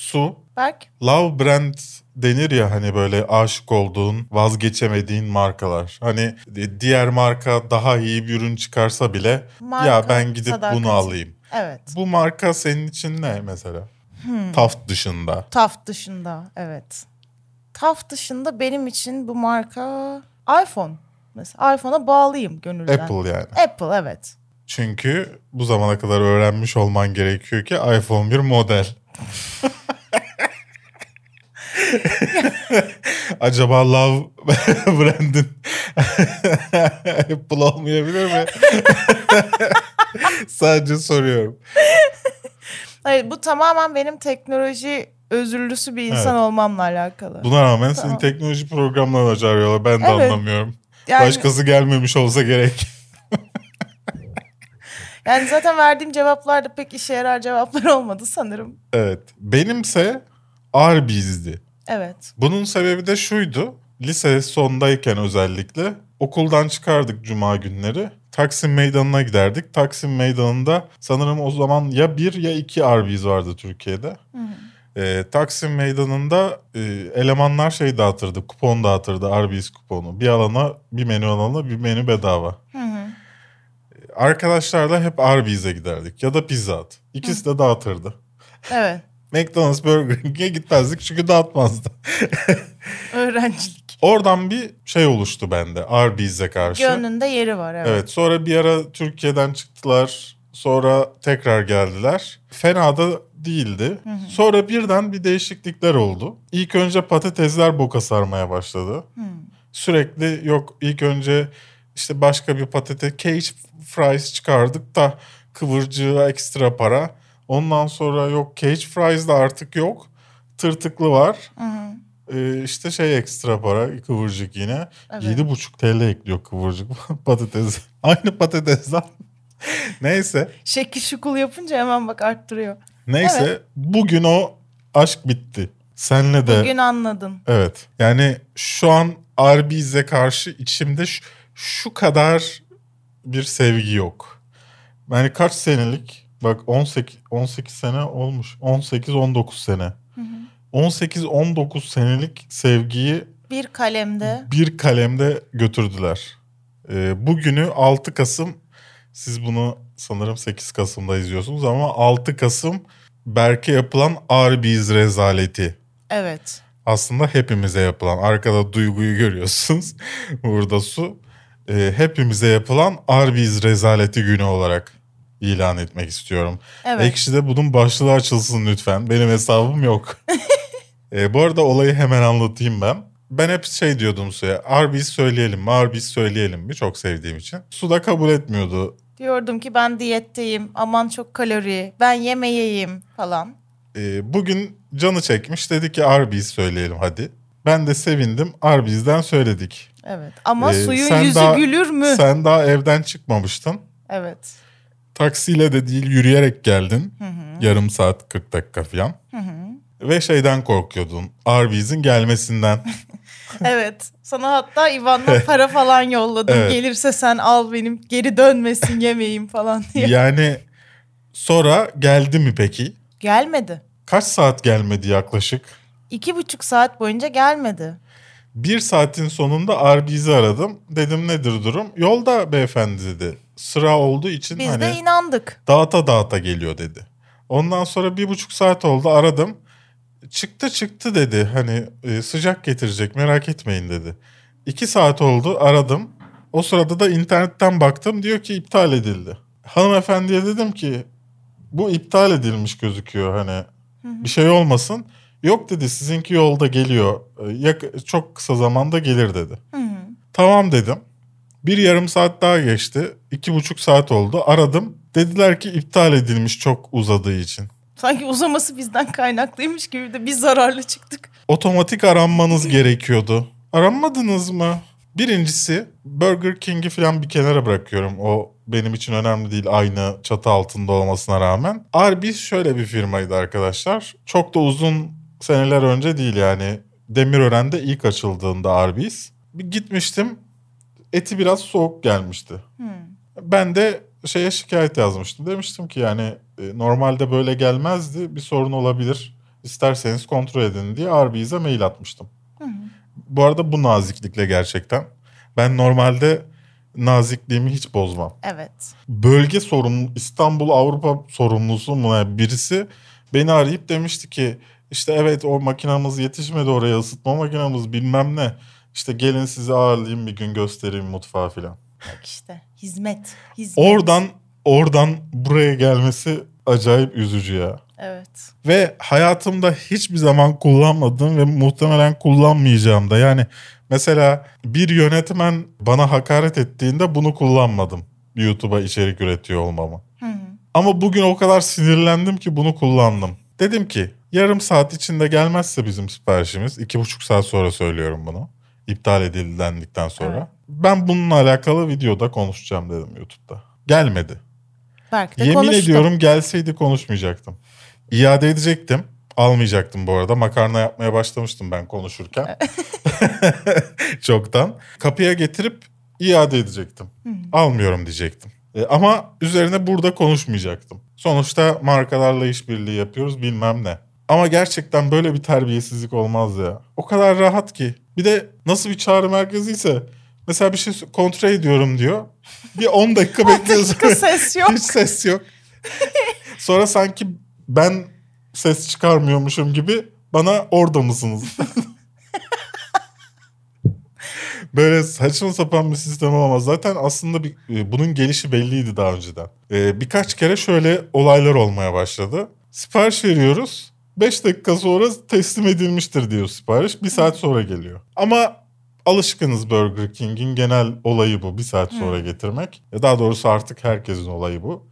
Su. Berk? Love brand denir ya hani böyle aşık olduğun, vazgeçemediğin markalar. Hani diğer marka daha iyi bir ürün çıkarsa bile Marka, ya ben gidip sadakat. bunu alayım. Evet. Bu marka senin için ne mesela? Hmm. Taft dışında. Taft dışında evet. Taft dışında benim için bu marka iPhone. Mesela iPhone'a bağlıyım gönülden. Apple yani. Apple evet. Çünkü bu zamana kadar öğrenmiş olman gerekiyor ki iPhone bir model. Acaba Love brandin Apple olmayabilir mi? Sadece soruyorum. Hayır bu tamamen benim teknoloji özürlüsü bir insan Evet. olmamla alakalı. Buna rağmen Tamam. seni teknoloji programlarına çağırıyorlar. Ben de Evet. anlamıyorum. yani, Başkası gelmemiş olsa gerek. Yani zaten verdiğim cevaplar da pek işe yarar cevaplar olmadı sanırım. Evet. Benimse Arby's'di. Evet. Bunun sebebi de şuydu. Lise sondayken özellikle okuldan çıkardık cuma günleri. Taksim Meydanı'na giderdik. Taksim Meydanı'nda sanırım o zaman ya bir ya iki Arby's vardı Türkiye'de. Hı hı. Ee, Taksim Meydanı'nda e, elemanlar şey dağıtırdı, kupon dağıtırdı Arby's kuponu. Bir alana, bir menü alana bir menü bedava. Hı. Arkadaşlarla hep Arby's'e giderdik ya da Pizza Hut. İkisi de dağıtırdı. Evet. McDonald's Burger King'e gitmezdik çünkü dağıtmazdı. Öğrencilik. Oradan bir şey oluştu bende Arby's'e karşı. Gönlünde yeri var evet. Evet sonra bir ara Türkiye'den çıktılar. Sonra tekrar geldiler. Fena da değildi. hı. Sonra birden bir değişiklikler oldu. İlk önce patatesler boka sarmaya başladı. Hı. Sürekli yok ilk önce işte başka bir patates cage fries çıkardık da kıvırcığa ekstra para. Ondan sonra yok cage fries de artık yok. Tırtıklı var. Hı hı. Ee, işte şey ekstra para kıvırcık yine. Evet. 7,5 TL ekliyor kıvırcık patates. Aynı patatesden. Neyse. Şekil şukul yapınca hemen bak arttırıyor. Neyse Evet. bugün o aşk bitti. Senle de. Bugün anladın. Evet. Yani şu an Arby's'e karşı içimde şu, şu kadar bir sevgi yok. Yani kaç senelik bak 18 18 sene olmuş. 18 19 sene. Hı hı. 18 19 senelik sevgiyi Bir kalemde bir kalemde götürdüler. Ee, bugünü 6 Kasım siz bunu sanırım 8 Kasım'da izliyorsunuz ama 6 Kasım Berke yapılan Arby's rezaleti. evet. Aslında hepimize yapılan arkada duyguyu görüyorsunuz. Burada su. Ee, hepimize yapılan Arby's rezaleti günü olarak ilan etmek istiyorum. Evet. Ekşi'de bunun başlığı açılsın lütfen. Benim hesabım yok. Ee, bu arada olayı hemen anlatayım ben. Ben hep şey diyordum Su'ya. Arby's söyleyelim mi? Arby's söyleyelim mi? Çok sevdiğim için. Su da kabul etmiyordu. Diyordum ki ben diyetteyim. Aman çok kalori. Ben yemeyeyim falan. Ee, bugün canı çekmiş. Dedi ki Arby's söyleyelim hadi. Ben de sevindim. Arby's'den söyledik. Evet. Ama Ee, suyun yüzü daha- gülür mü? Sen daha evden çıkmamıştın. Evet. Taksiyle de değil yürüyerek geldin. Hı hı. Yarım saat 40 dakika falan. Hı hı. Ve şeyden korkuyordun. Arby's'in gelmesinden. Evet. Sana hatta İvan'dan para falan yolladım. Evet. Gelirse sen al benim geri dönmesin yemeyeyim falan diye. yani sonra geldi mi peki? Gelmedi. Kaç saat gelmedi yaklaşık? İki buçuk saat boyunca gelmedi. Bir saatin sonunda Arby's'i aradım. Dedim nedir durum? Yolda beyefendi dedi. Sıra olduğu için Biz hani de inandık. dağıta dağıta geliyor dedi. Ondan sonra bir buçuk saat oldu aradım. Çıktı çıktı dedi. Hani e, sıcak getirecek merak etmeyin dedi. İki saat oldu aradım. O sırada da internetten baktım diyor ki iptal edildi. Hanımefendiye dedim ki bu iptal edilmiş gözüküyor hani bir şey olmasın. Yok dedi sizinki yolda geliyor. E, yak- çok kısa zamanda gelir dedi. Hı hı. Tamam dedim. Bir yarım saat daha geçti. İki buçuk saat oldu. Aradım. Dediler ki iptal edilmiş çok uzadığı için. Sanki uzaması bizden kaynaklıymış gibi de biz zararlı çıktık. Otomatik aranmanız gerekiyordu. Aranmadınız mı? Birincisi Burger King'i falan bir kenara bırakıyorum. O benim için önemli değil aynı çatı altında olmasına rağmen. Arby's şöyle bir firmaydı arkadaşlar. Çok da uzun seneler önce değil yani. Demirören'de ilk açıldığında Arby's. Bir gitmiştim. Eti biraz soğuk gelmişti. Hı. Ben de şeye şikayet yazmıştım. Demiştim ki yani e, normalde böyle gelmezdi. Bir sorun olabilir. İsterseniz kontrol edin diye Arby's'e mail atmıştım. Bu arada bu naziklikle gerçekten. Ben normalde nazikliğimi hiç bozmam. Evet. Bölge sorumlu İstanbul Avrupa sorumlusu mu birisi beni arayıp demişti ki işte evet o makinamız yetişmedi oraya ısıtma makinamız bilmem ne. İşte gelin sizi ağırlayayım bir gün göstereyim mutfağı filan. Bak işte hizmet. hizmet. Oradan oradan buraya gelmesi acayip üzücü ya. Evet. Ve hayatımda hiçbir zaman kullanmadığım ve muhtemelen kullanmayacağım da. Yani mesela bir yönetmen bana hakaret ettiğinde bunu kullanmadım. YouTube'a içerik üretiyor olmamı. Hı hı. Ama bugün o kadar sinirlendim ki bunu kullandım. Dedim ki yarım saat içinde gelmezse bizim siparişimiz, iki buçuk saat sonra söylüyorum bunu. İptal edildendikten sonra. Evet. Ben bununla alakalı videoda konuşacağım dedim YouTube'da. Gelmedi. Belki de Yemin konuştum. ediyorum gelseydi konuşmayacaktım. İade edecektim. Almayacaktım bu arada. Makarna yapmaya başlamıştım ben konuşurken. Çoktan. Kapıya getirip iade edecektim. Almıyorum diyecektim. E, ama üzerine burada konuşmayacaktım. Sonuçta markalarla işbirliği yapıyoruz bilmem ne. Ama gerçekten böyle bir terbiyesizlik olmaz ya. O kadar rahat ki. Bir de nasıl bir çağrı merkeziyse mesela bir şey kontrol ediyorum diyor. Bir 10 dakika bekliyorsun. dakika ses yok. Hiç ses yok. Sonra sanki ben ses çıkarmıyormuşum gibi bana orada mısınız? Böyle saçma sapan bir sistem olamaz. Zaten aslında bir, e, bunun gelişi belliydi daha önceden. E, birkaç kere şöyle olaylar olmaya başladı. Sipariş veriyoruz. 5 dakika sonra teslim edilmiştir diyor sipariş. Bir saat sonra geliyor. Ama alışkınız Burger King'in genel olayı bu. Bir saat sonra getirmek. E, Daha doğrusu artık herkesin olayı bu.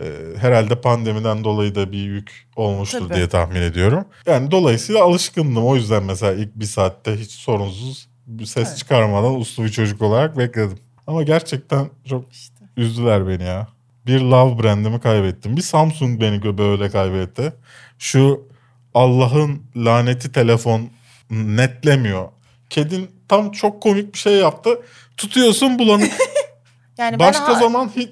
E, herhalde pandemiden dolayı da bir yük olmuştur Tabii. diye tahmin ediyorum. Yani dolayısıyla alışkındım. O yüzden mesela ilk bir saatte hiç sorunsuz bir ses Evet. çıkarmadan uslu bir çocuk olarak bekledim. Ama gerçekten çok İşte. üzdüler beni ya. Bir love brandimi kaybettim. Bir Samsung beni böyle kaybetti. Şu Allah'ın laneti telefon netlemiyor. Kedin tam çok komik bir şey yaptı. Tutuyorsun bulanık. Yani Başka ben zaman hiç,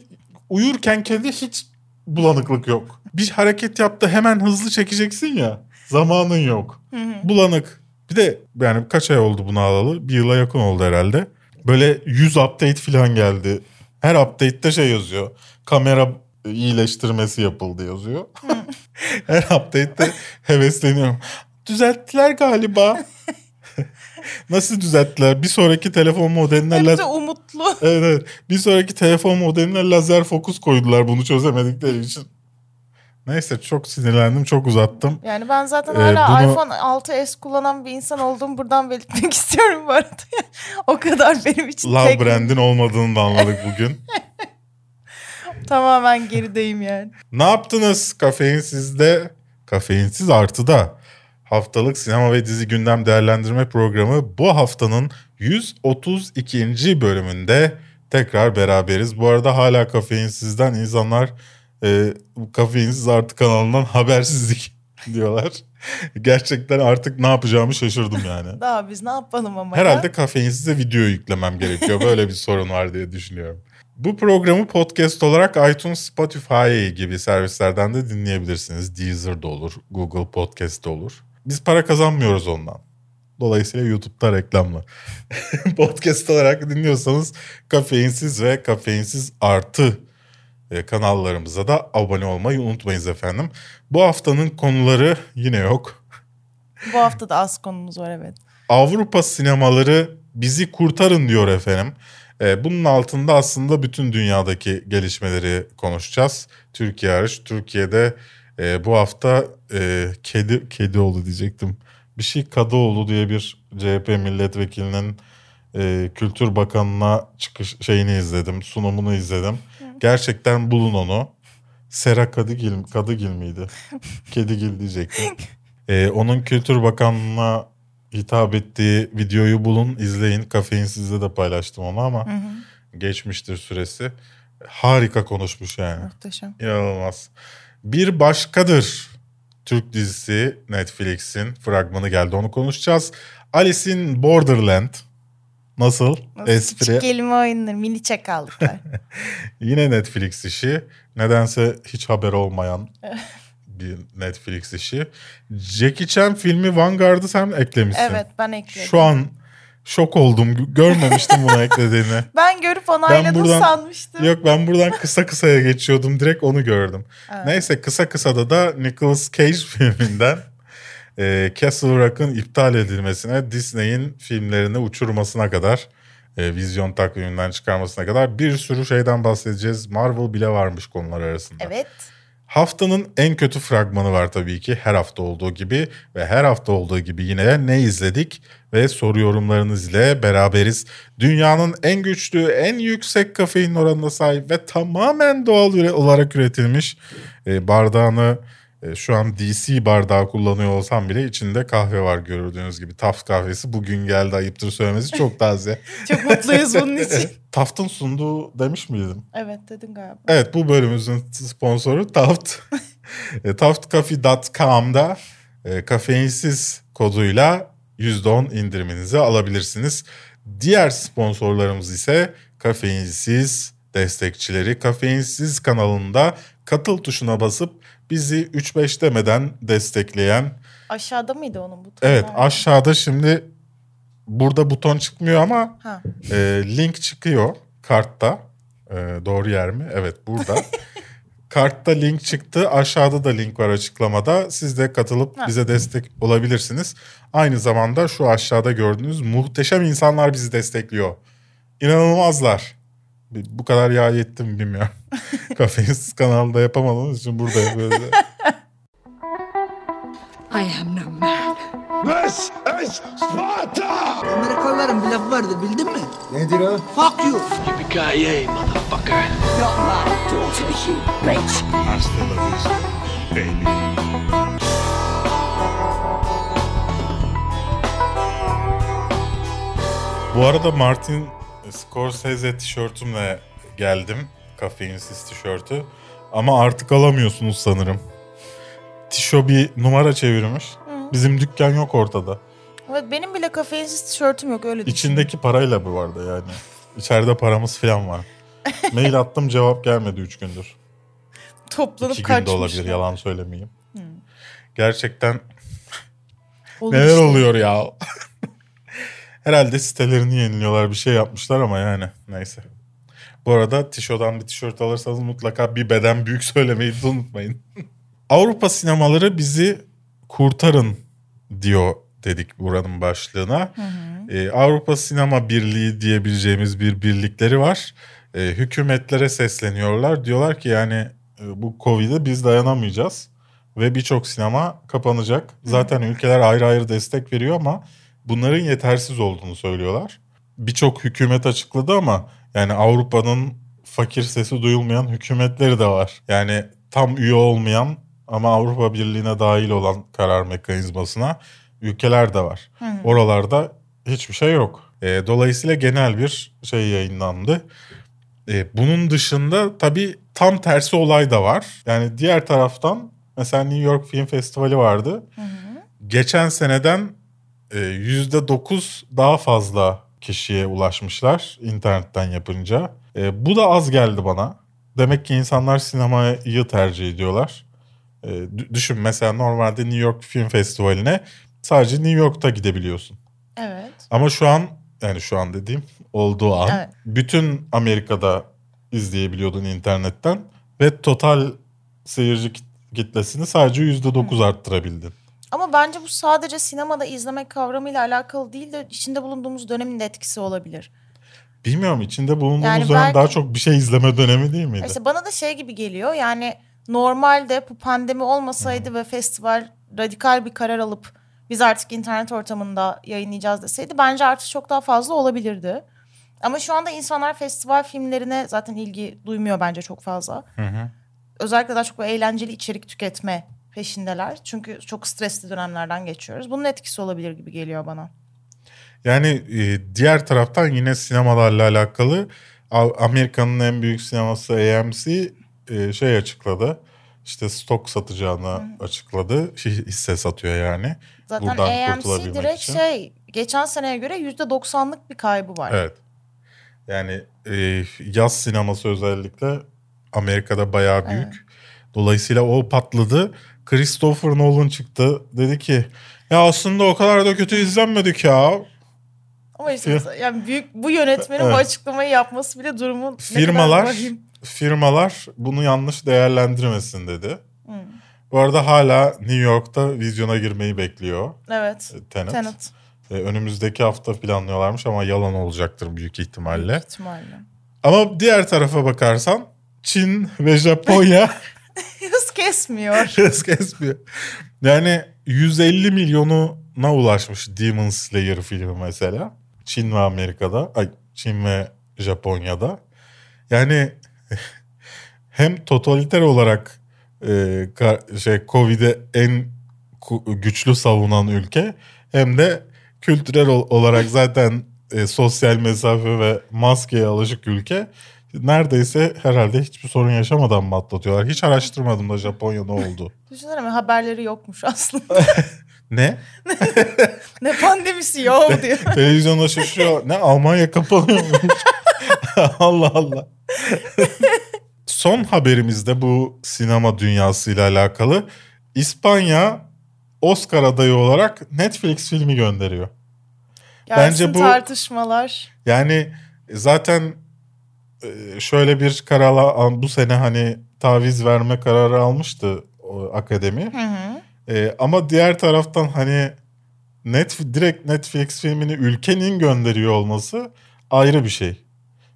uyurken kedi hiç bulanıklık yok. Bir hareket yaptı hemen hızlı çekeceksin ya. Zamanın yok. Hı hı. Bulanık. Bir de yani kaç ay oldu bunu alalı? Bir yıla yakın oldu herhalde. Böyle 100 update falan geldi. Her update'te şey yazıyor. Kamera iyileştirmesi yapıldı yazıyor. Her update'te hevesleniyorum. Düzelttiler galiba. Nasıl düzelttiler? Bir sonraki telefon modeline Hep de umutlu. Evet, evet. Bir sonraki telefon modeline lazer fokus koydular bunu çözemedikleri için. Neyse çok sinirlendim, çok uzattım. Yani ben zaten Ee, hala bunu- iPhone 6s kullanan bir insan olduğumu buradan belirtmek istiyorum bu arada. o kadar benim için Love tek- brand'in olmadığını da anladık bugün. Tamamen gerideyim yani. ne yaptınız kafeinsizde? Kafeinsiz artıda. Haftalık sinema ve dizi gündem değerlendirme programı bu haftanın 132. bölümünde tekrar beraberiz. Bu arada hala kafeinsizden insanlar e, kafeinsiz artı kanalından habersizlik diyorlar. Gerçekten artık ne yapacağımı şaşırdım yani. Daha biz ne yapalım ama ya? Herhalde kafeinsize video yüklemem gerekiyor. Böyle bir sorun var diye düşünüyorum. Bu programı podcast olarak iTunes, Spotify gibi servislerden de dinleyebilirsiniz. Deezer'da olur, Google Podcast'te olur. Biz para kazanmıyoruz ondan. Dolayısıyla YouTube'da reklamlı. podcast olarak dinliyorsanız kafeinsiz ve kafeinsiz artı e, kanallarımıza da abone olmayı unutmayınız efendim. Bu haftanın konuları yine yok. Bu hafta da az konumuz var evet. Avrupa sinemaları bizi kurtarın diyor efendim. Ee, bunun altında aslında bütün dünyadaki gelişmeleri konuşacağız. Türkiye hariç. Türkiye'de e, bu hafta e, kedi kedi oldu diyecektim. Bir şey Kadıoğlu diye bir CHP milletvekilinin e, Kültür Bakanı'na çıkış şeyini izledim. Sunumunu izledim. Gerçekten bulun onu. Sera Kadıgil, Kadıgil miydi? Kedigil diyecektim. Ee, onun Kültür Bakanlığı'na hitap ettiği videoyu bulun, izleyin. Kafeinsiz'de de paylaştım onu ama Hı hı. geçmiştir süresi. Harika konuşmuş yani. Muhteşem. İnanılmaz. Bir başkadır Türk dizisi Netflix'in fragmanı geldi onu konuşacağız. Alice in Borderland. Nasıl? Nasıl Espri. Küçük kelime oyunları, mini çakallıklar. Yine Netflix işi. Nedense hiç haber olmayan bir Netflix işi. Jackie Chan filmi Vanguard'ı sen eklemişsin. Evet ben ekledim. Şu an şok oldum. Görmemiştim bunu eklediğini. Ben görüp onayladım buradan- sanmıştım. Yok ben buradan kısa kısaya geçiyordum. Direkt onu gördüm. Evet. Neyse kısa kısada da Nicolas Cage filminden e, Castle Rock'ın iptal edilmesine, Disney'in filmlerini uçurmasına kadar, e, vizyon takviminden çıkarmasına kadar bir sürü şeyden bahsedeceğiz. Marvel bile varmış konular arasında. Evet. Haftanın en kötü fragmanı var tabii ki her hafta olduğu gibi ve her hafta olduğu gibi yine ne izledik ve soru yorumlarınız ile beraberiz. Dünyanın en güçlü, en yüksek kafein oranına sahip ve tamamen doğal olarak üretilmiş e, bardağını e, şu an DC bardağı kullanıyor olsam bile içinde kahve var gördüğünüz gibi. Taft kahvesi bugün geldi ayıptır söylemesi çok taze. Çok mutluyuz bunun için. Taft'ın sunduğu demiş miydim? Evet dedin galiba. Evet bu bölümümüzün sponsoru Taft. E, Taftcafe.com'da e, kafeinsiz koduyla %10 indiriminizi alabilirsiniz. Diğer sponsorlarımız ise kafeinsiz destekçileri. Kafeinsiz kanalında katıl tuşuna basıp bizi 3-5 demeden destekleyen. Aşağıda mıydı onun butonu? Evet aşağıda şimdi burada buton çıkmıyor ama Ha. e, link çıkıyor kartta. E, doğru yer mi? Evet burada. Kartta link çıktı. Aşağıda da link var açıklamada. Siz de katılıp Ha. bize destek olabilirsiniz. Aynı zamanda şu aşağıda gördüğünüz muhteşem insanlar bizi destekliyor. İnanılmazlar. Bu kadar yağ yetti mi bilmiyorum. Kafeinsiz kanalda yapamadığımız için burada yapıyoruz. I am no man. This is Sparta! Amerikalıların bir lafı vardır bildin mi? Nedir o? Fuck you. Yippee-ki-yay, motherfucker! Bu arada Martin Scorsese tişörtümle geldim. Kafeinsiz tişörtü. Ama artık alamıyorsunuz sanırım. Tişo bir numara çevirmiş. Bizim dükkan yok ortada. Evet benim bile kafeinsiz tişörtüm yok öyle düşün. İçindeki parayla bu vardı yani. İçeride paramız falan var. Mail attım cevap gelmedi 3 gündür. Toplanıp 2 kaçmış. günde olabilir yalan söylemeyeyim. Gerçekten Olur neler oluyor ya. Herhalde sitelerini yeniliyorlar bir şey yapmışlar ama yani neyse. Bu arada Tişo'dan bir tişört alırsanız mutlaka bir beden büyük söylemeyi de unutmayın. Avrupa sinemaları bizi kurtarın diyor dedik buranın başlığına. Ee, Avrupa Sinema Birliği diyebileceğimiz bir birlikleri var. Ee, hükümetlere sesleniyorlar. Diyorlar ki yani e, bu Covid'e biz dayanamayacağız. Ve birçok sinema kapanacak. Zaten ülkeler ayrı ayrı destek veriyor ama bunların yetersiz olduğunu söylüyorlar. Birçok hükümet açıkladı ama yani Avrupa'nın fakir sesi duyulmayan hükümetleri de var. Yani tam üye olmayan ama Avrupa Birliği'ne dahil olan karar mekanizmasına ülkeler de var. Oralarda hiçbir şey yok. E, dolayısıyla genel bir şey yayınlandı. E, bunun dışında tabii tam tersi olay da var. Yani diğer taraftan mesela New York Film Festivali vardı. Geçen seneden %9 daha fazla kişiye ulaşmışlar internetten yapınca. E, bu da az geldi bana. Demek ki insanlar sinemayı tercih ediyorlar. E, dü- düşün mesela normalde New York Film Festivali'ne sadece New York'ta gidebiliyorsun. Evet. Ama şu an yani şu an dediğim olduğu an Evet. bütün Amerika'da izleyebiliyordun internetten ve total seyirci kit- kitlesini sadece %9 arttırabildin. Ama bence bu sadece sinemada izlemek kavramıyla alakalı değil de içinde bulunduğumuz dönemin de etkisi olabilir. Bilmiyorum içinde bulunduğumuz Yani dönem belki- daha çok bir şey izleme dönemi değil miydi? İşte bana da şey gibi geliyor yani normalde bu pandemi olmasaydı ve festival radikal bir karar alıp biz artık internet ortamında yayınlayacağız deseydi bence artık çok daha fazla olabilirdi. Ama şu anda insanlar festival filmlerine zaten ilgi duymuyor bence çok fazla. Özellikle daha çok eğlenceli içerik tüketme peşindeler. Çünkü çok stresli dönemlerden geçiyoruz. Bunun etkisi olabilir gibi geliyor bana. Yani e, diğer taraftan yine sinemalarla alakalı Amerika'nın en büyük sineması AMC e, şey açıkladı. İşte stok satacağını açıkladı. Hi- Hisse satıyor yani. Zaten Buradan AMC direkt için. şey geçen seneye göre %90'lık bir kaybı var. Evet. Yani e, yaz sineması özellikle Amerika'da bayağı büyük. Dolayısıyla o patladı. Christopher Nolan çıktı. Dedi ki ya aslında o kadar da kötü izlenmedik ya. Ama işte mesela yani büyük bu yönetmenin Evet. bu açıklamayı yapması bile durumun ne Firmalar firmalar bunu yanlış değerlendirmesin dedi. Hı. Bu arada hala New York'ta vizyona girmeyi bekliyor Evet. e, Tenet. Tenet. E, önümüzdeki hafta planlıyorlarmış ama yalan olacaktır büyük ihtimalle. Büyük ihtimalle. Ama diğer tarafa bakarsan Çin ve Japonya Hız kesmiyor. hız kesmiyor. Yani 150 milyonuna ulaşmış Demon Slayer filmi mesela. Çin ve Amerika'da. Ay Çin ve Japonya'da. Yani hem totaliter olarak e, şey Covid'e en güçlü savunan ülke hem de kültürel ol- olarak zaten e, sosyal mesafe ve maskeye alışık ülke. Neredeyse herhalde hiçbir sorun yaşamadan mı atlatıyorlar? Hiç araştırmadım da Japonya ne oldu. Düşünsene haberleri yokmuş aslında. Ne? ne pandemisi yok diyor. Televizyonda şaşıyor. Ne Almanya kapanıyormuş. Allah Allah. Son haberimizde bu sinema dünyasıyla alakalı. İspanya Oscar adayı olarak Netflix filmi gönderiyor. Gelsin Bence bu- tartışmalar. Yani zaten şöyle bir karar bu sene hani taviz verme kararı almıştı o akademi. Hı hı. Ee, ama diğer taraftan hani net direkt Netflix filmini ülkenin gönderiyor olması ayrı bir şey.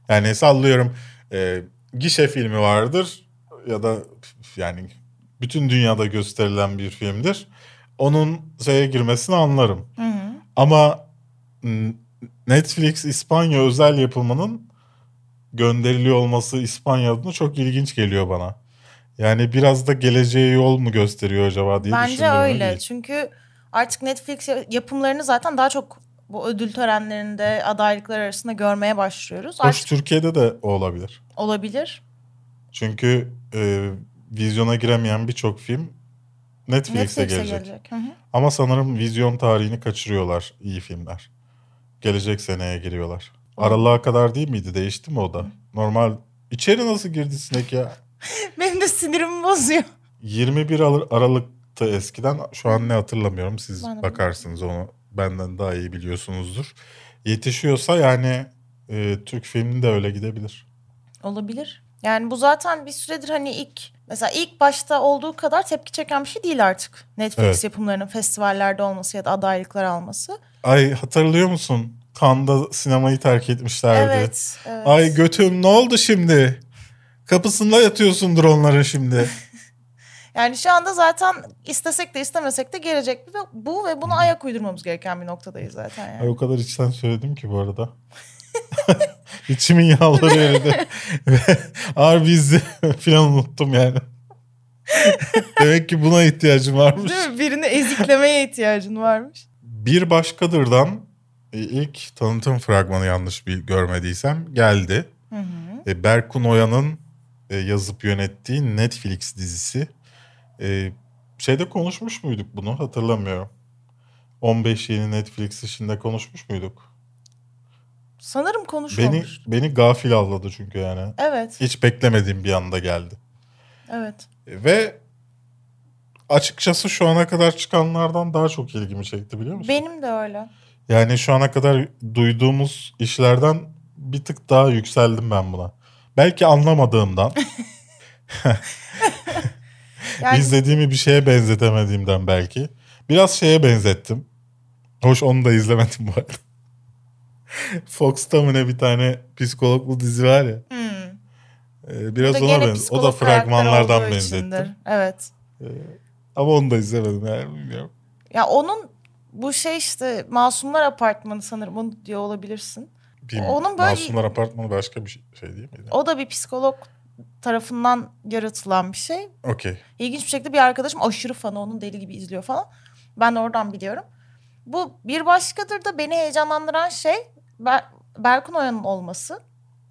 Yani sallıyorum e, gişe filmi vardır ya da yani bütün dünyada gösterilen bir filmdir. Onun şeye girmesini anlarım. Hı hı. Ama Netflix İspanya özel yapımının gönderiliyor olması İspanya adına çok ilginç geliyor bana. Yani biraz da geleceğe yol mu gösteriyor acaba diye Bence öyle. değil. Çünkü artık Netflix yapımlarını zaten daha çok bu ödül törenlerinde adaylıklar arasında görmeye başlıyoruz. Hoş Artık Türkiye'de de o olabilir. olabilir. Çünkü e, vizyona giremeyen birçok film Netflix'e, Netflix'e gelecek. gelecek. Hı hı. Ama sanırım vizyon tarihini kaçırıyorlar iyi filmler. Gelecek seneye giriyorlar. Aralığa kadar değil miydi? Değişti mi o da? Normal. İçeri nasıl girdi sinek ya? Benim de sinirimi bozuyor. 21 Ar- Aralık'ta eskiden. Şu an ne hatırlamıyorum. Siz de bakarsınız onu. Benden daha iyi biliyorsunuzdur. Yetişiyorsa yani e, Türk filmi de öyle gidebilir. Olabilir. Yani bu zaten bir süredir hani ilk mesela ilk başta olduğu kadar tepki çeken bir şey değil artık. Netflix Evet. yapımlarının festivallerde olması ya da adaylıklar alması. Ay hatırlıyor musun? Kanda sinemayı terk etmişlerdi. Evet. evet. Ay götüm ne oldu şimdi? Kapısında yatıyorsundur onların şimdi. Yani şu anda zaten istesek de istemesek de gelecek ve, bu ve buna ayak uydurmamız gereken bir noktadayız zaten Ay yani. o kadar içten söyledim ki bu arada. İçimin yağları eridi. Ağır bizdi falan unuttum yani. Demek ki buna ihtiyacım varmış. Değil mi? Birini eziklemeye ihtiyacın varmış. Bir Başkadır'dan ilk tanıtım fragmanı yanlış bir görmediysem geldi. Hı hı. E, Berkun Oya'nın e, yazıp yönettiği Netflix dizisi. E, şeyde konuşmuş muyduk bunu hatırlamıyorum. 15 yeni Netflix işinde konuşmuş muyduk? Sanırım Beni konuşmamış. beni gafil avladı çünkü yani. Evet. Hiç beklemediğim bir anda geldi. Evet. E, Ve açıkçası şu ana kadar çıkanlardan daha çok ilgimi çekti biliyor musun? Benim de öyle. Yani şu ana kadar duyduğumuz işlerden bir tık daha yükseldim ben buna. Belki anlamadığımdan, Yani izlediğimi bir şeye benzetemediğimden belki. Biraz şeye benzettim. Hoş onu da izlemedim bu arada. Fox'ta mı ne bir tane psikologlu dizi var ya. hmm. e, Bu Biraz ona benzettim. O da fragmanlardan benzettim. içindir. Evet. Ama onu da izlemedim yani bilmiyorum. Ya onun bu şey işte Masumlar Apartmanı sanırım onu diyor olabilirsin. Bilmiyorum. Onun böyle- Masumlar Apartmanı başka bir şey, değil miydi? O da bir psikolog tarafından yaratılan bir şey. Okey. İlginç bir şekilde bir arkadaşım aşırı fanı onun deli gibi izliyor falan. Ben de oradan biliyorum. Bu bir başkadır da beni heyecanlandıran şey Ber- Berkun Oya'nın olması.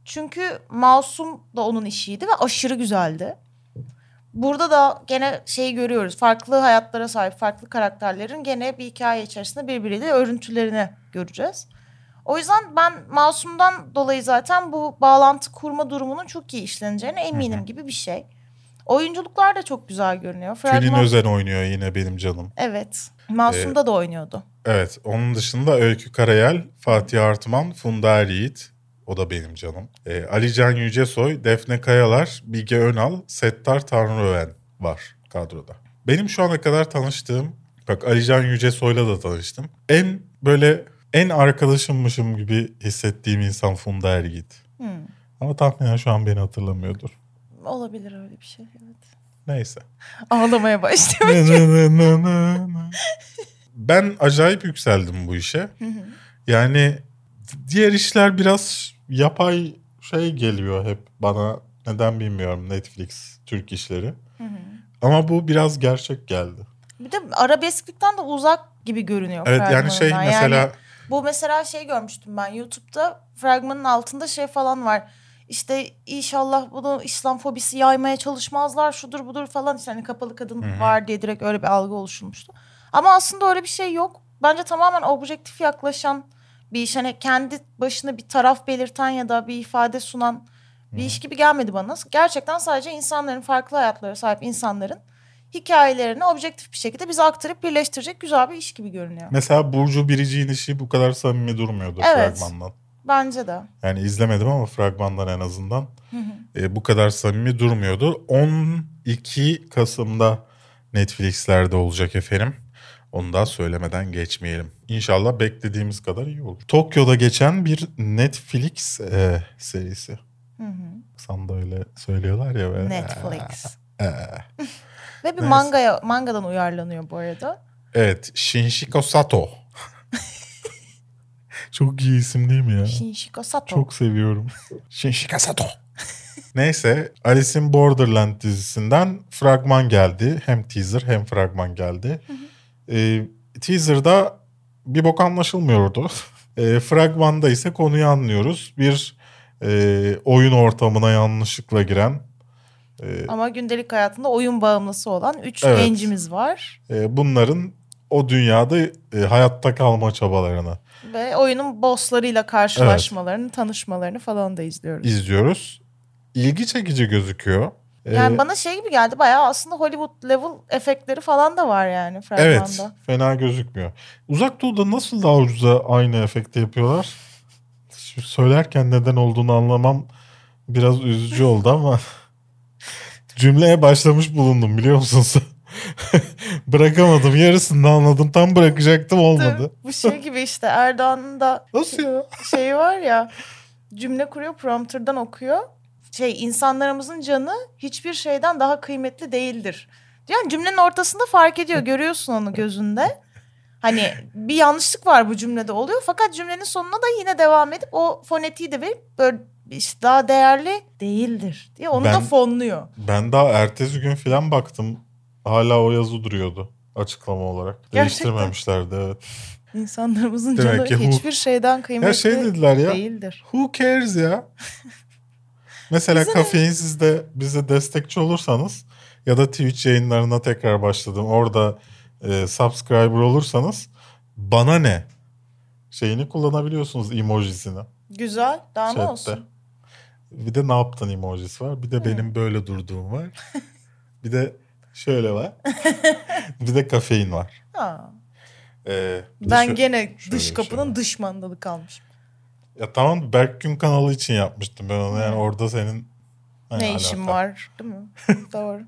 Çünkü Masum da onun işiydi ve aşırı güzeldi. Burada da gene şeyi görüyoruz. Farklı hayatlara sahip farklı karakterlerin gene bir hikaye içerisinde birbiriyle örüntülerini göreceğiz. O yüzden ben Masum'dan dolayı zaten bu bağlantı kurma durumunun çok iyi işleneceğine eminim gibi bir şey. Oyunculuklar da çok güzel görünüyor. Tülin Özen oynuyor yine benim canım. Evet. Masum'da da oynuyordu. Evet. Onun dışında Öykü Karayel, Fatih Artman, Funda Er Yiğit. O da benim canım. Ee, Ali Can Yücesoy, Defne Kayalar, Bilge Önal, Settar Tanrıöven var kadroda. Benim şu ana kadar tanıştığım, bak Ali Can Yücesoy'la da tanıştım. En böyle en arkadaşımmışım gibi hissettiğim insan Funda Er Yiğit. Hmm. Ama tahminen şu an beni hatırlamıyordur. Olabilir öyle bir şey. Evet. Neyse. Ağlamaya başlıyor. ben acayip yükseldim bu işe. Yani diğer işler biraz yapay şey geliyor hep bana. Neden bilmiyorum Netflix Türk işleri. Ama bu biraz gerçek geldi. bir de arabesklikten de uzak gibi görünüyor Evet yani şey mesela Yani bu mesela şey görmüştüm ben YouTube'da fragmanın altında şey falan var. İşte inşallah bunu İslam fobisi yaymaya çalışmazlar şudur budur falan işte hani kapalı kadın var diye direkt öyle bir algı oluşulmuştu. Ama aslında öyle bir şey yok. Bence tamamen objektif yaklaşan bir iş. Hani kendi başına bir taraf belirten ya da bir ifade sunan bir iş gibi gelmedi bana. Gerçekten sadece insanların farklı hayatlara sahip insanların hikayelerini objektif bir şekilde bize aktarıp birleştirecek güzel bir iş gibi görünüyor. mesela Burcu Biricik'in işi bu kadar samimi durmuyordu Evet. fragmandan. Bence de. Yani izlemedim ama fragmandan en azından e, bu kadar samimi durmuyordu. 12 Kasım'da Netflix'lerde olacak efendim. Onu da söylemeden geçmeyelim. İnşallah beklediğimiz kadar iyi olur. Tokyo'da geçen bir Netflix e, serisi. Sana da öyle söylüyorlar ya. Böyle. Netflix. Ee, Ve bir Neyse. mangaya mangadan uyarlanıyor bu arada. evet. Shinshiko Sato. Çok iyi isim değil mi ya? Shinshiko Sato. Çok seviyorum. Shinshika Sato. Neyse Alice in Borderland dizisinden fragman geldi. Hem teaser hem fragman geldi. Ee, teaser'da bir bok anlaşılmıyordu. Ee, fragmanda ise konuyu anlıyoruz. Bir e, oyun ortamına yanlışlıkla giren e, Ama gündelik hayatında oyun bağımlısı olan üç Evet. gencimiz var. e, bunların o dünyada e, hayatta kalma çabalarını Ve oyunun bosslarıyla karşılaşmalarını, tanışmalarını falan da izliyoruz. izliyoruz. İlgi çekici gözüküyor. Yani Ee, bana şey gibi geldi bayağı aslında Hollywood level efektleri falan da var yani fragmanda. Evet. Fena gözükmüyor. Uzak Doğu'da nasıl daha ucuza aynı efekti yapıyorlar? Şu söylerken neden olduğunu anlamam biraz üzücü oldu ama cümleye başlamış bulundum biliyor musun? Bırakamadım. Yarısını anladım. Tam bırakacaktım olmadı. Bu şey gibi işte Erdoğan'ın da Nasıl ya? şeyi var ya cümle kuruyor prompterdan okuyor. Şey insanlarımızın canı hiçbir şeyden daha kıymetli değildir. Yani cümlenin ortasında fark ediyor görüyorsun onu gözünde. Hani bir yanlışlık var bu cümlede oluyor fakat cümlenin sonuna da yine devam edip o fonetiği de verip böyle işte daha değerli değildir diye onu da Ben- fonluyor. Ben daha ertesi gün filan baktım. Hala o yazı duruyordu açıklama olarak. Gerçekten. Değiştirmemişlerdi evet. İnsanlarımızın Demek canı hiçbir şeyden kıymetli Ya şey dediler ya. değildir. Who cares ya? Mesela Bize ne? kafeinsizde bize destekçi olursanız ya da Twitch yayınlarına tekrar başladım. Orada e, subscriber olursanız bana ne? Şeyini kullanabiliyorsunuz emojisini. Güzel daha ne olsun. Bir de ne yaptın emojisi var. Bir de benim böyle durduğum var. bir de şöyle var. bir de kafein var. Ha. Ee, de Ben şu- gene dış kapının şey dış mandalı kalmışım. Ya tamam Berk Gün kanalı için yapmıştım ben onu. Yani orada senin ne işim alaka. var değil mi? Doğru.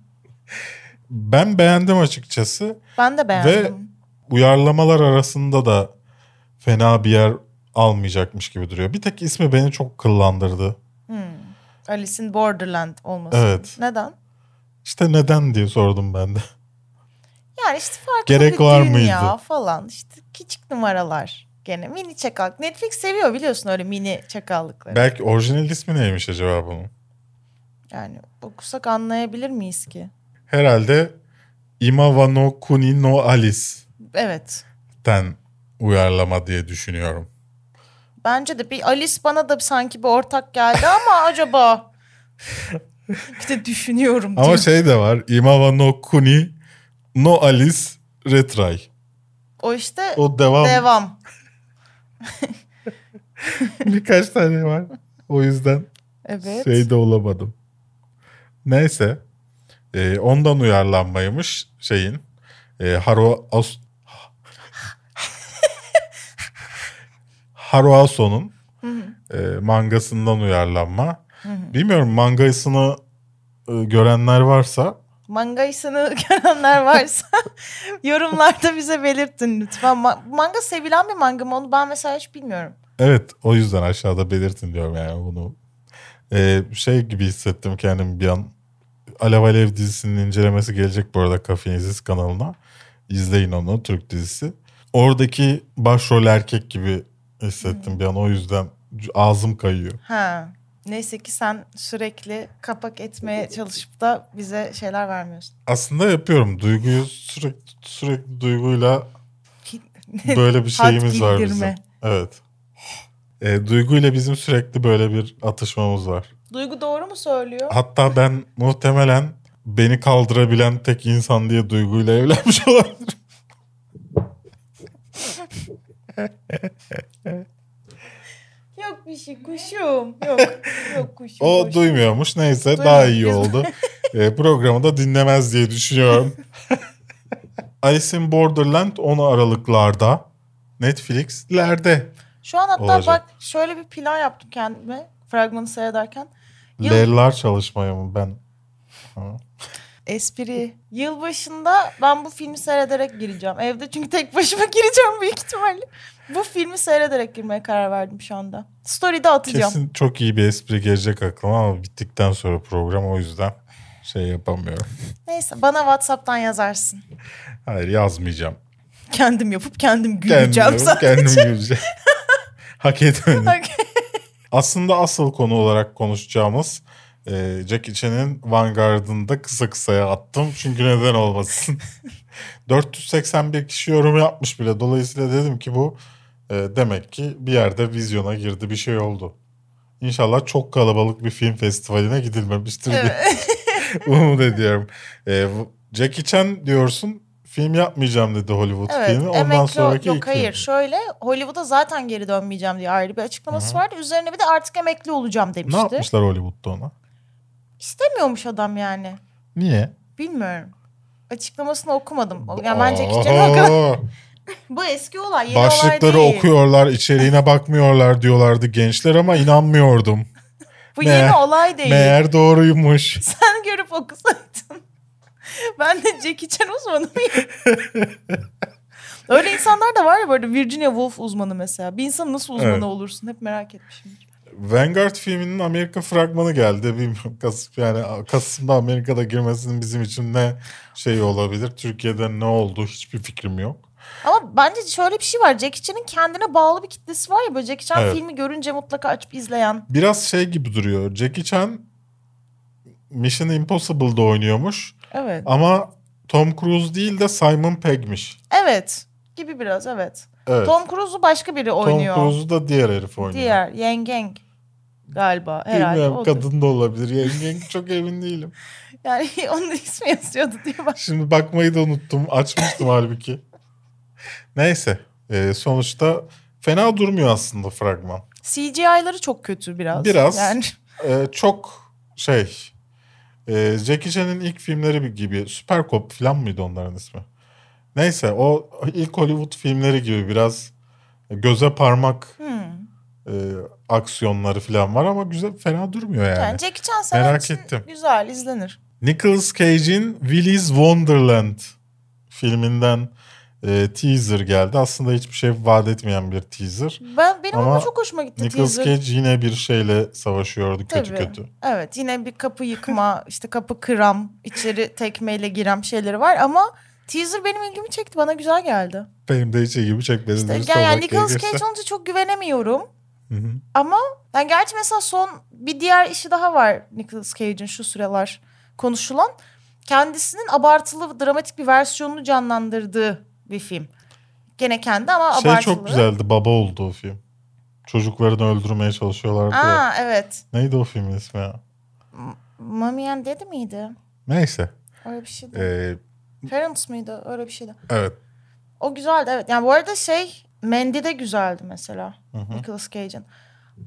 Ben beğendim açıkçası. Ben de beğendim. Uyarlamalar arasında da fena bir yer almayacakmış gibi duruyor. Bir tek ismi beni çok kıllandırdı. Hmm. Alice in Borderland olması. Evet. Neden? İşte neden diye sordum ben de. Yani işte farklı Gerek bir var dünya mıydı? falan. İşte küçük numaralar. Gene mini çakal. Netflix seviyor biliyorsun öyle mini çakallıkları. Belki orijinal ismi neymiş acaba bunun? Yani okusak anlayabilir miyiz ki? Herhalde Imawa no Kuni no Alice'ten Evet. uyarlama diye düşünüyorum. Bence de bir Alice bana da sanki bir ortak geldi ama acaba bir de düşünüyorum Ama diyor. şey de var. Imawa no Kuni no Alice Retry. O işte O devam. devam. Birkaç tane var. O yüzden Evet. şey de olamadım. Neyse. E, ondan uyarlanmaymış şeyin. E, Haro As Haruaso'nun e, mangasından uyarlanma. Bilmiyorum mangasını e, görenler varsa Mangayısını görenler varsa yorumlarda bize belirtin lütfen. Ma- manga sevilen bir manga mı onu ben mesela hiç bilmiyorum. evet o yüzden aşağıda belirtin diyorum yani bunu. E, şey gibi hissettim kendimi bir an. Alev Alev dizisinin incelemesi gelecek bu arada Kafeinsiz kanalına. İzleyin onu Türk dizisi. Oradaki başrol erkek gibi hissettim bir an o yüzden ağzım kayıyor. Ha. Neyse ki sen sürekli kapak etmeye çalışıp da bize şeyler vermiyorsun. Aslında yapıyorum. Duyguyu sürekli sürekli duyguyla böyle bir şeyimiz var bizim. Evet. E, duyguyla bizim sürekli böyle bir atışmamız var. Duygu doğru mu söylüyor? Hatta ben muhtemelen beni kaldırabilen tek insan diye duyguyla evlenmiş olabilirim. Yok bir şey kuşum. Yok. Yok kuşum. O boş. duymuyormuş. Neyse Duymuyor. daha iyi oldu. e, programı da dinlemez diye düşünüyorum. Alice in Borderland 10 Aralıklarda Netflix'lerde. Şu an hatta Olacak. bak şöyle bir plan yaptım kendime fragmanı seyrederken. Yıl- Lerler çalışmaya mı ben? Espri. Yılbaşında ben bu filmi seyrederek gireceğim. Evde çünkü tek başıma gireceğim büyük ihtimalle. Bu filmi seyrederek girmeye karar verdim şu anda. Story'de atacağım. Kesin çok iyi bir espri gelecek aklıma ama bittikten sonra program o yüzden şey yapamıyorum. Neyse bana WhatsApp'tan yazarsın. Hayır yazmayacağım. Kendim yapıp kendim Kendim, güleceğim yapıp sadece. kendim güleceğim. Hak etmedim. Aslında asıl konu olarak konuşacağımız e, Jackie Chan'in Vanguard'ında kısa kısaya attım. Çünkü neden olmasın. 481 kişi yorum yapmış bile. Dolayısıyla dedim ki bu e, demek ki bir yerde vizyona girdi bir şey oldu. İnşallah çok kalabalık bir film festivaline gidilmemiştir diye umut ediyorum. E, Jackie Chan diyorsun film yapmayacağım dedi Hollywood Evet, filmi. Ondan emekli sonraki yok hayır. film. Şöyle Hollywood'a zaten geri dönmeyeceğim diye ayrı bir açıklaması vardı. Üzerine bir de artık emekli olacağım Ne demişti. yapmışlar Hollywood'da ona? İstemiyormuş adam yani. Niye? Bilmiyorum. Açıklamasını okumadım. Yani bence Jackie o kadar- Oo. Bu eski olay, yeni olay Başlıkları değil. okuyorlar, içeriğine bakmıyorlar diyorlardı gençler ama inanmıyordum. Bu Meğer- yeni olay değil. Meğer doğruymuş. Sen görüp okusaydın. ben de Jackie Chan uzmanı mıyım? Öyle insanlar da var ya böyle Virginia Woolf uzmanı mesela. Bir insan nasıl uzmanı Evet. olursun hep merak etmişimdir. Vanguard filminin Amerika fragmanı geldi. Bilmiyorum Kasım yani Kasım'da Amerika'da girmesinin bizim için ne şey olabilir. Türkiye'de ne oldu hiçbir fikrim yok. Ama bence şöyle bir şey var. Jackie Chan'in kendine bağlı bir kitlesi var ya. Böyle Jackie Chan Evet. filmi görünce mutlaka açıp izleyen. Biraz şey gibi duruyor. Jackie Chan Mission Impossible'da oynuyormuş. Evet. Ama Tom Cruise değil de Simon Pegg'miş. Evet. Gibi biraz evet. Evet. Tom Cruise'u başka biri Tom oynuyor. Cruise'u da diğer herif oynuyor. Diğer Yang Gang galiba herhalde. Bilmiyorum odur. kadın da olabilir. Yengen çok emin değilim. Yani onun ismi yazıyordu diye bak. Şimdi bakmayı da unuttum. Açmıştım halbuki. Neyse. Ee, sonuçta fena durmuyor aslında fragman. CGI'ları çok kötü biraz. Biraz. Yani Ee, çok şey. E, Jackie Chan'ın ilk filmleri gibi. Süper Cop falan mıydı onların ismi? Neyse o ilk Hollywood filmleri gibi biraz göze parmak hmm. e, aksiyonları falan var ama güzel fena durmuyor yani. Yani Jackie Chan Merak için ettim. güzel izlenir. Nicolas Cage'in Willy's Wonderland filminden e, teaser geldi. Aslında hiçbir şey vaat etmeyen bir teaser. Ben benim ama, Ama çok hoşuma gitti Nicolas teaser. Cage yine bir şeyle savaşıyordu kötü Tabii. kötü. Evet yine bir kapı yıkma, işte kapı kıram, içeri tekmeyle giren şeyleri var ama teaser benim ilgimi çekti. Bana güzel geldi. Benim de hiç ilgimi çekmedi. İşte, yani, yani Nicolas. Cage olunca çok güvenemiyorum. Hı hı. Ama yani gerçi mesela son bir diğer işi daha var Nicolas Cage'in şu sıralar konuşulan. Kendisinin abartılı dramatik bir versiyonunu canlandırdığı bir film. Gene kendi ama Şey abartılı. çok güzeldi. Baba oldu o film. Çocuklarını öldürmeye çalışıyorlardı. ya. Aa evet. Neydi o filmin ismi ya? Mommy and Daddy miydi? Neyse. Öyle bir şeydi. Ee, Parents mıydı? Öyle bir şeydi. evet. O güzeldi evet. Yani bu arada şey Mandy de güzeldi mesela. Hı hı. Nicolas Cage'in.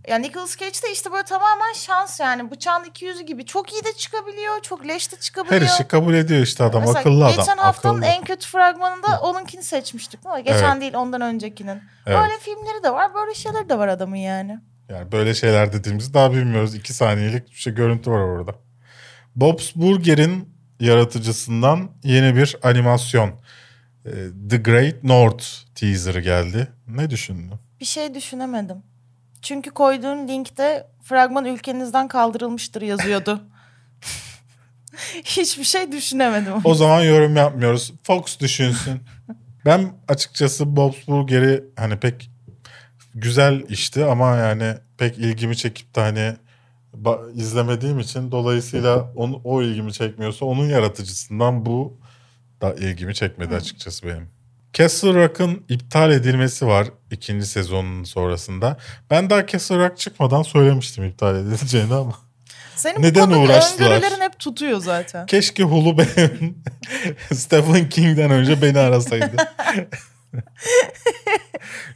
Yani Nicolas Cage de işte böyle tamamen şans yani. Bıçağın iki yüzü gibi. Çok iyi de çıkabiliyor. Çok leş de çıkabiliyor. Her işi kabul ediyor işte adam. Mesela akıllı adam. Geçen haftanın akıllı. en kötü fragmanında onunkini seçmiştik ama geçen Evet. değil ondan öncekinin. Evet. Böyle filmleri de var, böyle şeyleri de var adamın yani. Yani böyle şeyler dediğimizi daha bilmiyoruz. İki saniyelik bir şey görüntü var orada. Bob's Burger'in yaratıcısından yeni bir animasyon. E, The Great North teaserı geldi. Ne düşündün? Bir şey düşünemedim. Çünkü koyduğun linkte fragman ülkenizden kaldırılmıştır yazıyordu. Hiçbir şey düşünemedim. O zaman yorum yapmıyoruz. Fox düşünsün. ben açıkçası Bob's Burger'i hani pek güzel işti ama yani pek ilgimi çekip de hani izlemediğim için dolayısıyla onu, o ilgimi çekmiyorsa onun yaratıcısından bu da ilgimi çekmedi açıkçası benim. Castle Rock'ın iptal edilmesi var ikinci sezonun sonrasında. Ben daha Castle Rock çıkmadan söylemiştim iptal edileceğini ama. Senin Neden bu uğraştılar? öngörülerin hep tutuyor zaten. Keşke Hulu benim Stephen King'den önce beni arasaydı.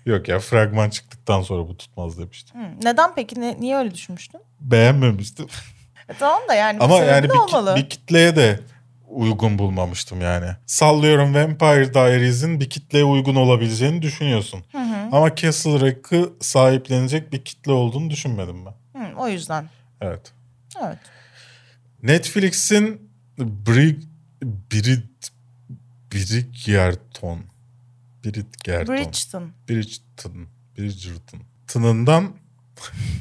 Yok ya fragman çıktıktan sonra bu tutmaz demiştim. Hı, Neden peki? Ne- niye öyle düşünmüştün? Beğenmemiştim. E tamam da yani Ama yani bir, olmalı. bir kitleye de uygun bulmamıştım yani. Sallıyorum Vampire Diaries'in bir kitleye uygun olabileceğini düşünüyorsun. Hı hı. Ama Castle Rock'ı sahiplenecek bir kitle olduğunu düşünmedim ben. Hı, o yüzden. Evet. Evet. Netflix'in Brig... Brid... Bridgerton. Bridgerton. Bridgeton. Bridgerton. Bridgerton. Tınından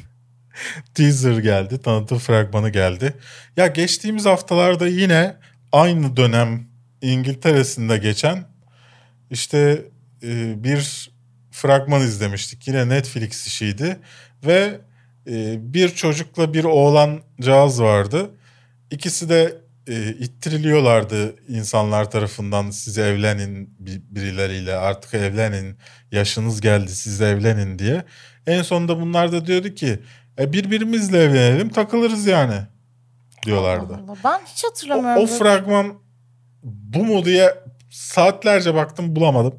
teaser geldi. Tanıtım fragmanı geldi. Ya geçtiğimiz haftalarda yine aynı dönem İngiltere'sinde geçen işte e, bir fragman izlemiştik. Yine Netflix işiydi ve e, bir çocukla bir oğlancağız vardı. İkisi de e, ittiriliyorlardı insanlar tarafından size evlenin bir- birileriyle artık evlenin yaşınız geldi siz evlenin diye. En sonunda bunlar da diyordu ki e, birbirimizle evlenelim takılırız yani diyorlardı. Allah Allah. Ben hiç O, hatırlamıyorum. o böyle. fragman bu mu diye saatlerce baktım bulamadım.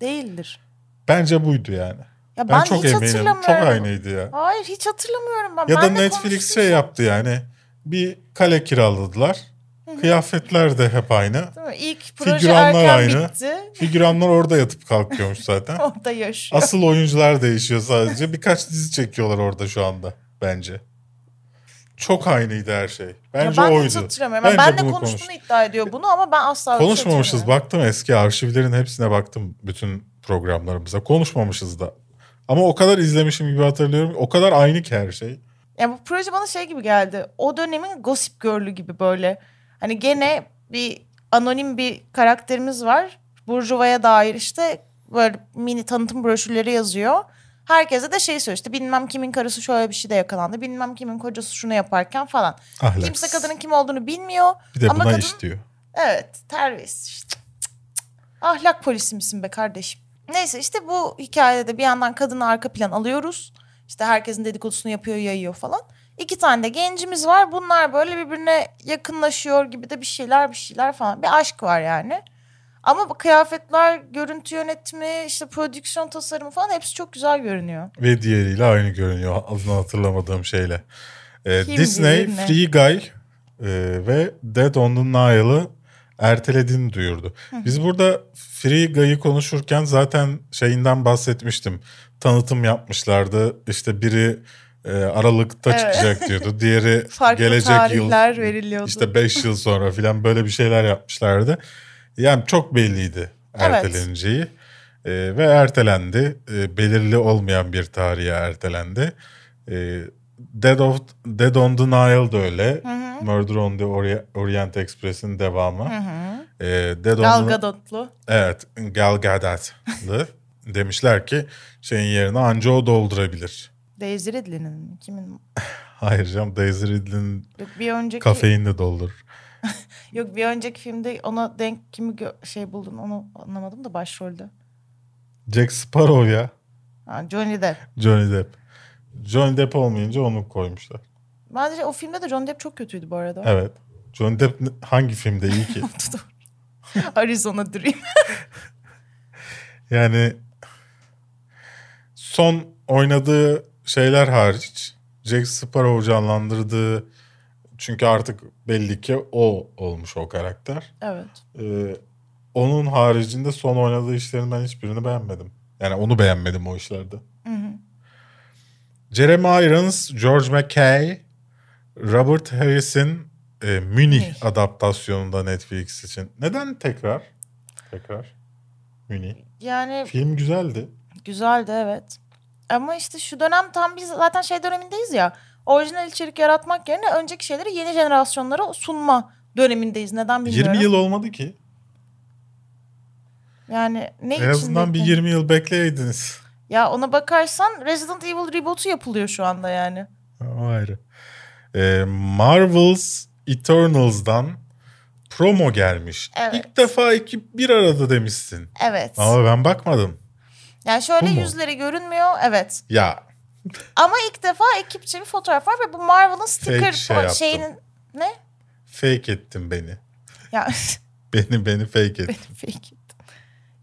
Değildir. Bence buydu yani. Ya Ben, ben, çok hiç eminim. hatırlamıyorum. Çok aynıydı ya. Hayır hiç hatırlamıyorum ben. Ya da Ben de Netflix şey yaptı yani. Bir kale kiraladılar. Kıyafetler de hep aynı. İlk proje Figüranlar erken aynı. bitti. Figüranlar orada yatıp kalkıyormuş zaten. Orada yaşıyor. Asıl oyuncular değişiyor sadece. Birkaç dizi çekiyorlar orada şu anda bence. Çok aynıydı her şey. Bence ya ben oydu. hatırlamıyorum. Bence ben de bunu konuştuğunu konuş- iddia ediyor bunu ama ben asla Konuşmamışız. Baktım eski arşivlerin hepsine baktım bütün programlarımıza. Konuşmamışız da. Ama o kadar izlemişim gibi hatırlıyorum. O kadar aynı ki her şey. Ya bu proje bana şey gibi geldi. O dönemin Gossip Girl'ü gibi böyle. Hani gene bir anonim bir karakterimiz var. Burjuva'ya dair işte böyle mini tanıtım broşürleri yazıyor. Herkese de şey söylüyor işte bilmem kimin karısı şöyle bir şeyde yakalandı. Bilmem kimin kocası şunu yaparken falan. Ahlaksız. Kimse kadının kim olduğunu bilmiyor. Bir de ama buna kadın- iş diyor. Evet terbiyesiz işte. Cık, cık, cık. Ahlak polisi misin be kardeşim? Neyse işte bu hikayede bir yandan kadını arka plan alıyoruz. İşte herkesin dedikodusunu yapıyor yayıyor falan. İki tane de gencimiz var. Bunlar böyle birbirine yakınlaşıyor gibi de bir şeyler bir şeyler falan. Bir aşk var yani. Ama bu kıyafetler, görüntü yönetimi, işte prodüksiyon tasarımı falan hepsi çok güzel görünüyor. Ve diğeriyle aynı görünüyor. Adını hatırlamadığım şeyle. Ee, Kim Disney bilir? Free Guy e, ve Dead on the Nile'ı ertelediğini duyurdu. Biz burada Free Guy'ı konuşurken zaten şeyinden bahsetmiştim. Tanıtım yapmışlardı. İşte biri e, Aralık'ta Evet. çıkacak diyordu. Diğeri Farklı gelecek yıl veriliyordu. işte 5 yıl sonra falan böyle bir şeyler yapmışlardı. Yani çok belliydi Evet. erteleneceği. Ee, ve ertelendi. Ee, belirli olmayan bir tarihe ertelendi. Ee, Dead, of, Dead on the Nile da öyle. Murder on the Ori- Orient Express'in devamı. Hı hı. Ee, Dead Gal Gadot'lu. Evet, Gal Gadot'lı. Demişler ki şeyin yerine anca o doldurabilir. Daisy Ridley'nin mi? Kimin? Hayır canım Daisy Ridley'nin Yok bir önceki kafeini de doldurur. Yok bir önceki filmde ona denk kimi şey buldun onu anlamadım da başrolde. Jack Sparrow ya. Ha, Johnny Depp. Johnny Depp. Johnny Depp olmayınca onu koymuşlar. Bence o filmde de Johnny Depp çok kötüydü bu arada. Evet. Johnny Depp hangi filmde iyi ki? Arizona Dream. Yani son oynadığı şeyler hariç Jack Sparrow canlandırdığı çünkü artık belli ki o olmuş o karakter. Evet. Ee, onun haricinde son oynadığı işlerin ben hiçbirini beğenmedim. Yani onu beğenmedim o işlerde. Hı hı. Jeremy Irons, George McKay, Robert Harris'in e, Münih Münih. adaptasyonunda Netflix için. Neden tekrar? Tekrar. Münih. Yani Film güzeldi. güzeldi evet. Ama işte şu dönem tam biz zaten şey dönemindeyiz ya. Orijinal içerik yaratmak yerine önceki şeyleri yeni jenerasyonlara sunma dönemindeyiz. Neden bilmiyorum. 20 yıl olmadı ki. Yani ne En için azından bir bekledin? 20 yıl bekleyeydiniz. Ya ona bakarsan Resident Evil reboot'u yapılıyor şu anda yani. O ayrı. Ee, Marvel's Eternals'dan promo gelmiş. Evet. İlk defa ekip bir arada demişsin. Evet. Ama ben bakmadım. Yani şöyle Bu mu? yüzleri görünmüyor. Evet. Ya Ama ilk defa ekipçe bir fotoğraf var ve bu Marvel'ın sticker şey fo- yaptım. şeyinin ne? fake ettin beni. Ya Beni beni fake ettin. fake ettim.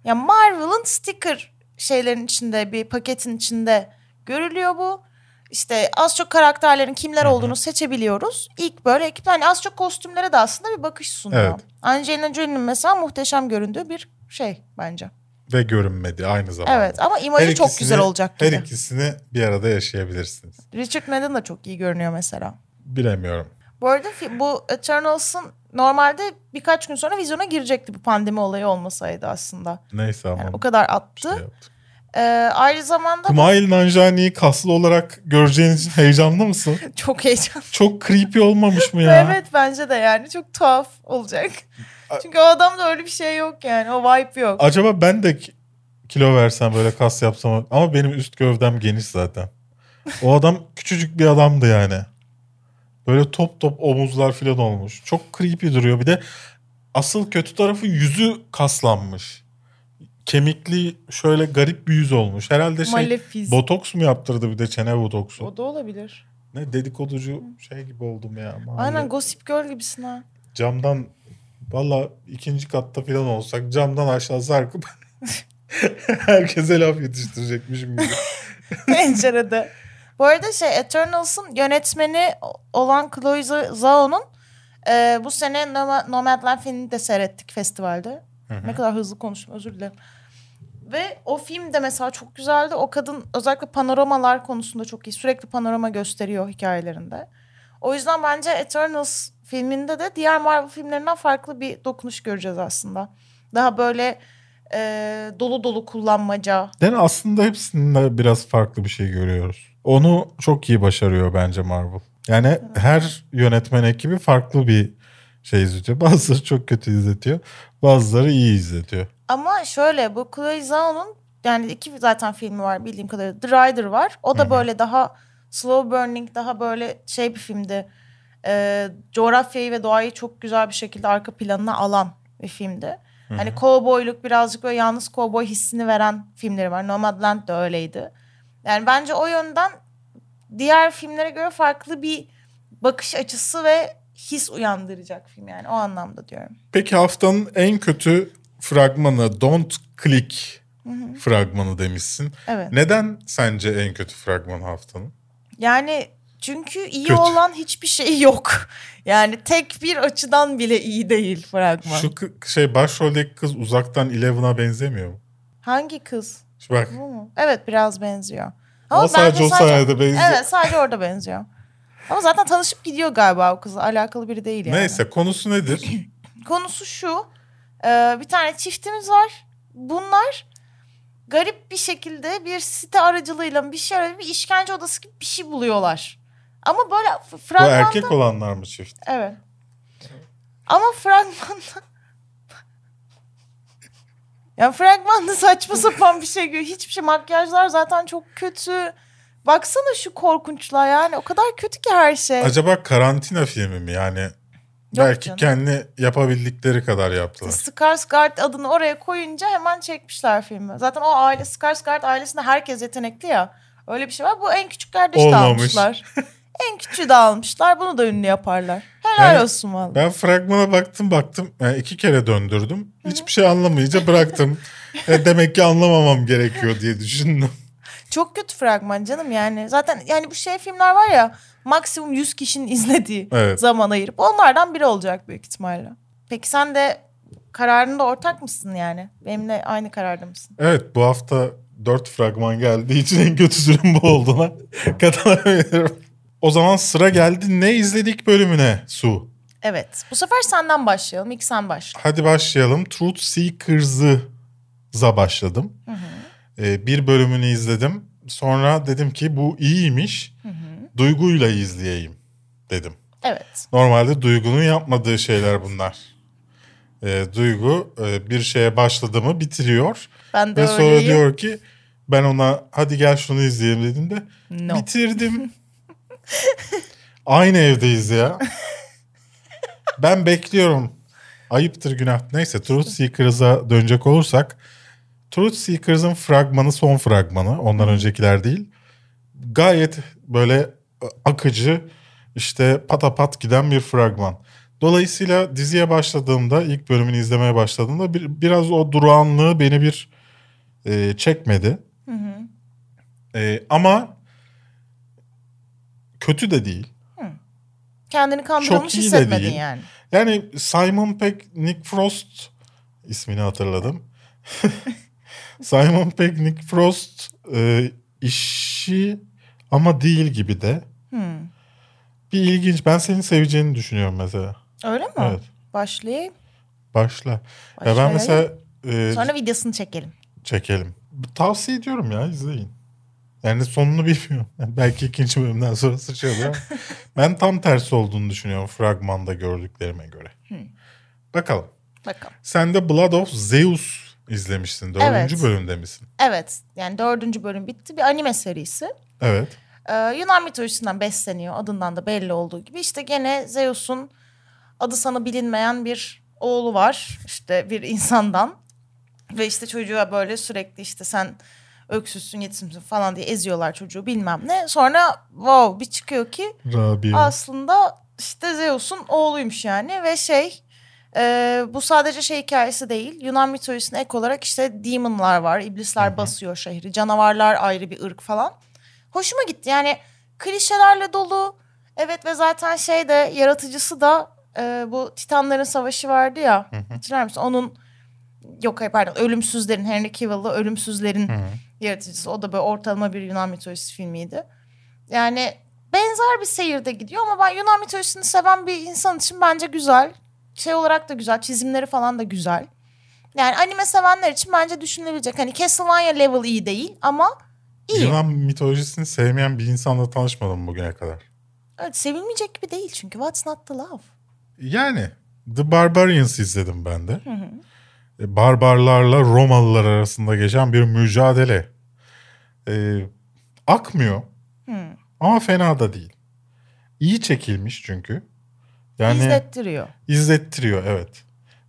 Ya Marvel'ın sticker şeylerin içinde bir paketin içinde görülüyor bu. İşte az çok karakterlerin kimler olduğunu seçebiliyoruz. İlk böyle ekip hani az çok kostümlere de aslında bir bakış sunuyor. Evet. Angelina Jolie'nin mesela muhteşem göründüğü bir şey bence. Ve görünmedi aynı zamanda. Evet ama imajı Her çok ikisini- güzel olacak Her gibi. ikisini bir arada yaşayabilirsiniz. Richard Madden da çok iyi görünüyor mesela. Bilemiyorum. Bu arada bu Eternals'ın normalde birkaç gün sonra vizyona girecekti bu pandemi olayı olmasaydı aslında. Neyse ama. Yani o kadar attı. şey yaptım. Ee, aynı zamanda Kumail Nanjiani'yi kaslı olarak göreceğiniz için heyecanlı mısın? çok heyecanlı. Çok creepy olmamış mı ya? Evet bence de yani çok tuhaf olacak. Çünkü o adamda öyle bir şey yok yani. O vibe yok. Acaba ben de ki- kilo versem böyle kas yapsam ama benim üst gövdem geniş zaten. O adam küçücük bir adamdı yani. Böyle top top omuzlar falan olmuş. Çok creepy duruyor. Bir de asıl kötü tarafı yüzü kaslanmış. Kemikli şöyle garip bir yüz olmuş. Herhalde şey Malefiz. botoks mu yaptırdı bir de çene botoksu. O da olabilir. Ne dedikoducu şey gibi oldum ya. mahalle. Aynen Gossip Girl gibisin ha. Camdan valla ikinci katta falan olsak camdan aşağı sarkıp herkese laf yetiştirecekmişim gibi. Pencerede. Bu arada şey Eternals'ın yönetmeni olan Chloe Zhao'nun e, bu sene Noma- Nomadland filmini de seyrettik festivalde. Ne kadar hızlı konuştum özür dilerim. Ve o film de mesela çok güzeldi. O kadın özellikle panoramalar konusunda çok iyi. Sürekli panorama gösteriyor hikayelerinde. O yüzden bence Eternals filminde de diğer Marvel filmlerinden farklı bir dokunuş göreceğiz aslında. Daha böyle e, dolu dolu kullanmaca. Yani aslında hepsinde biraz farklı bir şey görüyoruz. Onu çok iyi başarıyor bence Marvel. Yani her yönetmen ekibi farklı bir şey izletiyor. Bazıları çok kötü izletiyor. Bazıları iyi izletiyor. Ama şöyle bu Chloe Zhao'nun yani iki zaten filmi var bildiğim kadarıyla. The Rider var. O da böyle daha slow burning daha böyle şey bir filmdi. Ee, coğrafyayı ve doğayı çok güzel bir şekilde arka planına alan bir filmdi. Hani kovboyluk birazcık böyle yalnız kovboy hissini veren filmleri var. Nomadland de öyleydi. Yani bence o yönden diğer filmlere göre farklı bir bakış açısı ve his uyandıracak film yani o anlamda diyorum. Peki haftanın en kötü fragmanı Don't Click fragmanı demişsin. Evet. Neden sence en kötü fragman haftanın? Yani çünkü iyi Kötü. olan hiçbir şey yok. Yani tek bir açıdan bile iyi değil fragman. Şu kı- şey başroldeki kız uzaktan Eleven'a benzemiyor mu? Hangi kız? Şu bak Bu mu? Evet biraz benziyor. Ama sadece o sahnede benziyor. Evet sadece orada benziyor. Ama zaten tanışıp gidiyor galiba o kızla. Alakalı biri değil yani. neyse konusu nedir? Konusu şu. e, bir tane çiftimiz var. Bunlar garip bir şekilde bir site aracılığıyla bir şey bir işkence odası gibi bir şey buluyorlar. Ama böyle f- Bu fragmanda... erkek olanlar mı çift? Evet. Ama fragmanda... ya fragmanda saçma sapan bir şey görüyor. Hiçbir şey. Makyajlar zaten çok kötü. Baksana şu korkunçluğa yani. O kadar kötü ki her şey. Acaba karantina filmi mi yani? belki canım. kendi yapabildikleri kadar yaptılar. Skarsgård adını oraya koyunca hemen çekmişler filmi. Zaten o aile Skarsgård ailesinde herkes yetenekli ya. Öyle bir şey var. Bu en küçük kardeşi de Olmamış. almışlar. en küçüğü de almışlar. Bunu da ünlü yaparlar. Helal Yani olsun vallahi. Ben fragmana baktım baktım. Yani iki kere döndürdüm. Hiçbir şey anlamayınca bıraktım. E, demek ki anlamamam gerekiyor diye düşündüm. Çok kötü fragman canım yani. Zaten yani bu şey filmler var ya maksimum 100 kişinin izlediği Evet. zaman ayırıp onlardan biri olacak büyük ihtimalle. Peki sen de kararında ortak mısın yani? Benimle aynı kararda mısın? Evet bu hafta 4 fragman geldiği için en kötüsünün bu olduğuna katılabilirim. O zaman sıra geldi ne izledik bölümüne Su. Evet. Bu sefer senden başlayalım. İlk sen başla. Hadi başlayalım. Truth Seekers'ı başladım. Ee, bir bölümünü izledim. Sonra dedim ki bu iyiymiş. Duyguyla izleyeyim dedim. Evet. Normalde Duygu'nun yapmadığı şeyler bunlar. Ee, Duygu e, bir şeye başladı mı bitiriyor. Ben de Ve sonra öyleyim. diyor ki ben ona hadi gel şunu izleyelim dedim de No. bitirdim. Aynı evdeyiz ya. ben bekliyorum. Ayıptır günah. Neyse Truth Seekers'a dönecek olursak Truth Seekers'ın fragmanı son fragmanı. Ondan öncekiler değil. Gayet böyle akıcı işte patapat giden bir fragman. Dolayısıyla diziye başladığımda ilk bölümünü izlemeye başladığımda bir, biraz o durağanlığı beni bir e, çekmedi. E, ama kötü de değil. Kendini kandırılmış iyi de hissetmedin değil. yani. Yani Simon Pegg, Nick Frost ismini hatırladım. Simon Pegg, Nick Frost e, işi ama değil gibi de. Hmm. Bir ilginç. Ben senin seveceğini düşünüyorum mesela. Öyle mi? Evet. Başlayayım. Başla. Ya ben mesela e, Sonra videosunu çekelim. çekelim. Tavsiye ediyorum ya izleyin. Yani sonunu bilmiyorum. Yani belki ikinci bölümden sonra sıçradı ama ben tam tersi olduğunu düşünüyorum fragmanda gördüklerime göre. Bakalım. Bakalım. Sen de Blood of Zeus izlemişsin. Dördüncü Evet. bölümde misin? Evet. Yani dördüncü bölüm bitti. Bir anime serisi. Evet. Ee, Yunan mitolojisinden besleniyor. Adından da belli olduğu gibi. İşte gene Zeus'un adı sana bilinmeyen bir oğlu var. İşte bir insandan. Ve işte çocuğa böyle sürekli işte sen öksüzsün yetimsin falan diye eziyorlar çocuğu bilmem ne. Sonra wow bir çıkıyor ki Rabia. aslında işte Zeus'un oğluymuş yani ve şey e, bu sadece şey hikayesi değil Yunan mitolojisine ek olarak işte demonlar var iblisler basıyor şehri canavarlar ayrı bir ırk falan. Hoşuma gitti yani klişelerle dolu evet ve zaten şey de yaratıcısı da e, bu Titanların Savaşı vardı ya hatırlar mısın? Onun yok hayır pardon Ölümsüzlerin Henry Cavill'lı Ölümsüzlerin yaratıcısı. O da böyle ortalama bir Yunan mitolojisi filmiydi. Yani benzer bir seyirde gidiyor ama ben Yunan mitolojisini seven bir insan için bence güzel. Şey olarak da güzel, çizimleri falan da güzel. Yani anime sevenler için bence düşünülebilecek. Hani Castlevania level iyi değil ama iyi. Yunan mitolojisini sevmeyen bir insanla tanışmadım bugüne kadar. Evet, sevilmeyecek gibi değil çünkü what's not to love? Yani The Barbarians izledim ben de. E, Barbarlarla Romalılar arasında geçen bir mücadele. E, akmıyor ama fena da değil. İyi çekilmiş çünkü. Yani İzlettiriyor. izlettiriyor evet.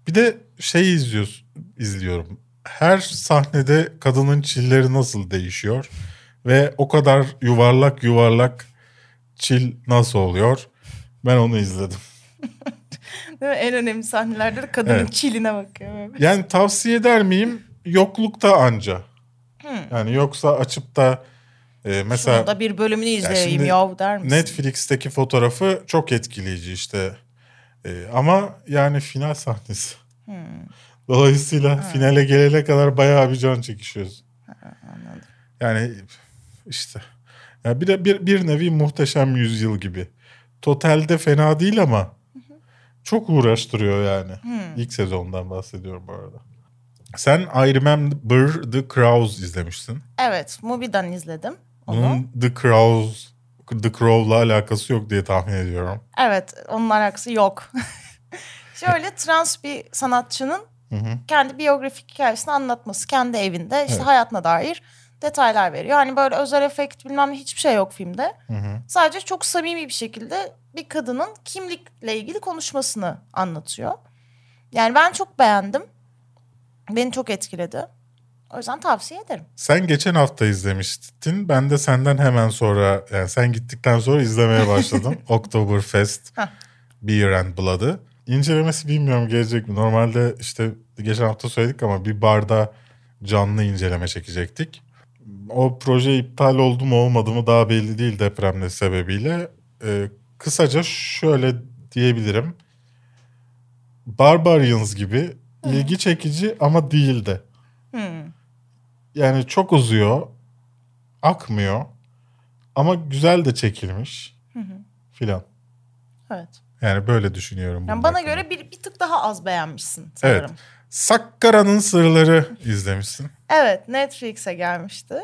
Bir de şey izliyoruz, izliyorum. Her sahnede kadının çilleri nasıl değişiyor ve o kadar yuvarlak yuvarlak çil nasıl oluyor? Ben onu izledim. Değil mi? En önemli sahnelerde de kadının Evet. çiline bakıyor. böyle. Yani tavsiye eder miyim? Yoklukta anca. Yani yoksa açıp da e, mesela Şunu da bir bölümünü izleyeyim şimdi yav der misin? Netflix'teki fotoğrafı çok etkileyici işte. E, ama yani final sahnesi. Dolayısıyla finale gelene kadar bayağı bir can çekişiyoruz. Yani işte ya bir de bir, bir nevi muhteşem yüzyıl gibi. Totalde fena değil ama çok uğraştırıyor yani. İlk sezondan bahsediyorum bu arada. Sen I Remember the Crows izlemişsin. Evet, Mubi'den izledim. Bunun The Crows The Crow'la alakası yok diye tahmin ediyorum. Evet, onun alakası yok. Şöyle trans bir sanatçının kendi biyografik hikayesini anlatması kendi evinde işte Evet. hayatına dair detaylar veriyor. Hani böyle özel efekt bilmem ne hiçbir şey yok filmde. Sadece çok samimi bir şekilde bir kadının kimlikle ilgili konuşmasını anlatıyor. Yani ben çok beğendim. Beni çok etkiledi. O yüzden tavsiye ederim. Sen geçen hafta izlemiştin. Ben de senden hemen sonra yani sen gittikten sonra izlemeye başladım. Oktoberfest. Beer and Blood'ı. İncelemesi bilmiyorum gelecek mi? Normalde işte geçen hafta söyledik ama bir barda canlı inceleme çekecektik. O proje iptal oldu mu olmadı mı daha belli değil depremle sebebiyle. Ee, kısaca şöyle diyebilirim. Barbarians gibi ilgi çekici ama değil de. Hmm. Yani çok uzuyor. Akmıyor. Ama güzel de çekilmiş. Filan. Evet. Yani böyle düşünüyorum. Yani bana hakkında. göre bir, bir tık daha az beğenmişsin Evet. sanırım. Sakkara'nın Sırları izlemişsin. Evet Netflix'e gelmişti.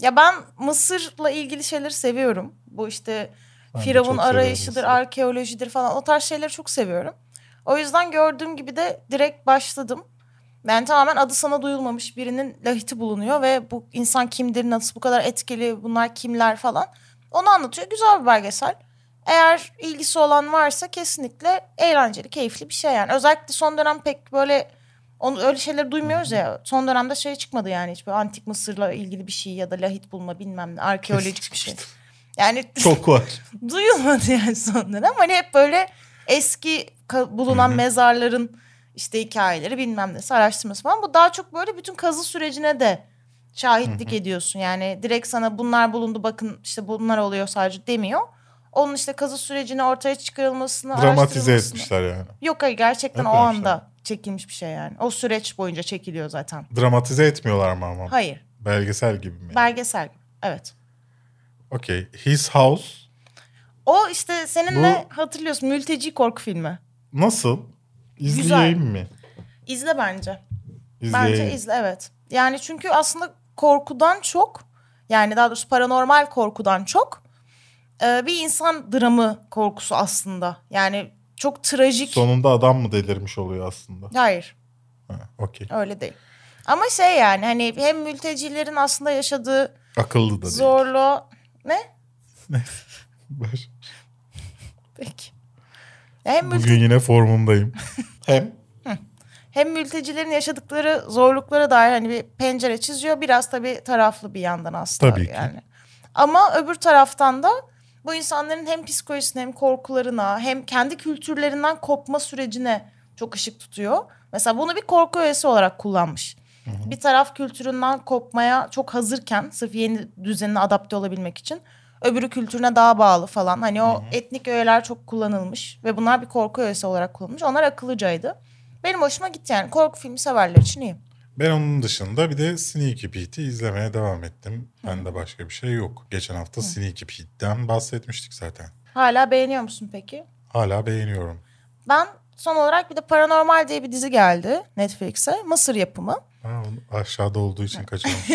Ya ben Mısır'la ilgili şeyleri seviyorum. Bu işte Ben Firavun arayışıdır, arkeolojidir falan o tarz şeyleri çok seviyorum. O yüzden gördüğüm gibi de direkt başladım. Yani tamamen adı sana duyulmamış birinin lahiti bulunuyor ve bu insan kimdir, nasıl bu kadar etkili, bunlar kimler falan. Onu anlatıyor. Güzel bir belgesel. Eğer ilgisi olan varsa kesinlikle eğlenceli, keyifli bir şey yani. Özellikle son dönem pek böyle onu öyle şeyleri duymuyoruz ya. Son dönemde şey çıkmadı yani hiç böyle antik Mısır'la ilgili bir şey ya da lahit bulma bilmem ne arkeolojik bir şey. Yani Çok var. duyulmadı yani son dönem. Hani hep böyle eski bulunan mezarların işte hikayeleri bilmem nesi araştırması falan. Bu daha çok böyle bütün kazı sürecine de şahitlik ediyorsun. Yani direkt sana bunlar bulundu bakın işte bunlar oluyor sadece demiyor. Onun işte kazı sürecini ortaya çıkarılmasını, Dramatize etmişler yani. Yok hayır gerçekten Hep o anda çekilmiş bir şey yani. O süreç boyunca çekiliyor zaten. Dramatize etmiyorlar mı ama? Hayır. Belgesel gibi mi? Belgesel. Evet. Okey. His House O işte seninle hatırlıyorsun mülteci korku filmi. nasıl? İzleyeyim mi? İzle bence. İzleyeyim. Bence izle evet. Yani çünkü aslında korkudan çok yani daha doğrusu paranormal korkudan çok e, bir insan dramı korkusu aslında. Yani çok trajik. Sonunda adam mı delirmiş oluyor aslında? Hayır Ha, Okey. öyle değil. Ama şey yani hani hem mültecilerin aslında yaşadığı Akıllı da değil. zorluğu... Ne? Ver. Peki. Hem, Bugün yine formundayım. Hem hem mültecilerin yaşadıkları zorluklara dair hani bir pencere çiziyor. Biraz tabii taraflı bir yandan aslında. Tabii ki. Yani. Ama öbür taraftan da bu insanların hem psikolojisine hem korkularına hem kendi kültürlerinden kopma sürecine çok ışık tutuyor. Mesela bunu bir korku öğesi olarak kullanmış. Bir taraf kültüründen kopmaya çok hazırken sırf yeni düzenine adapte olabilmek için öbürü kültürüne daha bağlı falan. Hani o etnik öğeler çok kullanılmış ve bunlar bir korku öğesi olarak kullanılmış. Onlar akıllıcaydı. Benim hoşuma gitti yani. Korku filmi severler için iyi. ben onun dışında bir de Sneaky Pete'i izlemeye devam ettim. Bende başka bir şey yok. Geçen hafta Sneaky Pete'den bahsetmiştik zaten. Hala beğeniyor musun peki? Hala beğeniyorum. Ben son olarak bir de Paranormal diye bir dizi geldi Netflix'e. Mısır yapımı. Ha, aşağıda olduğu için kaçırmış.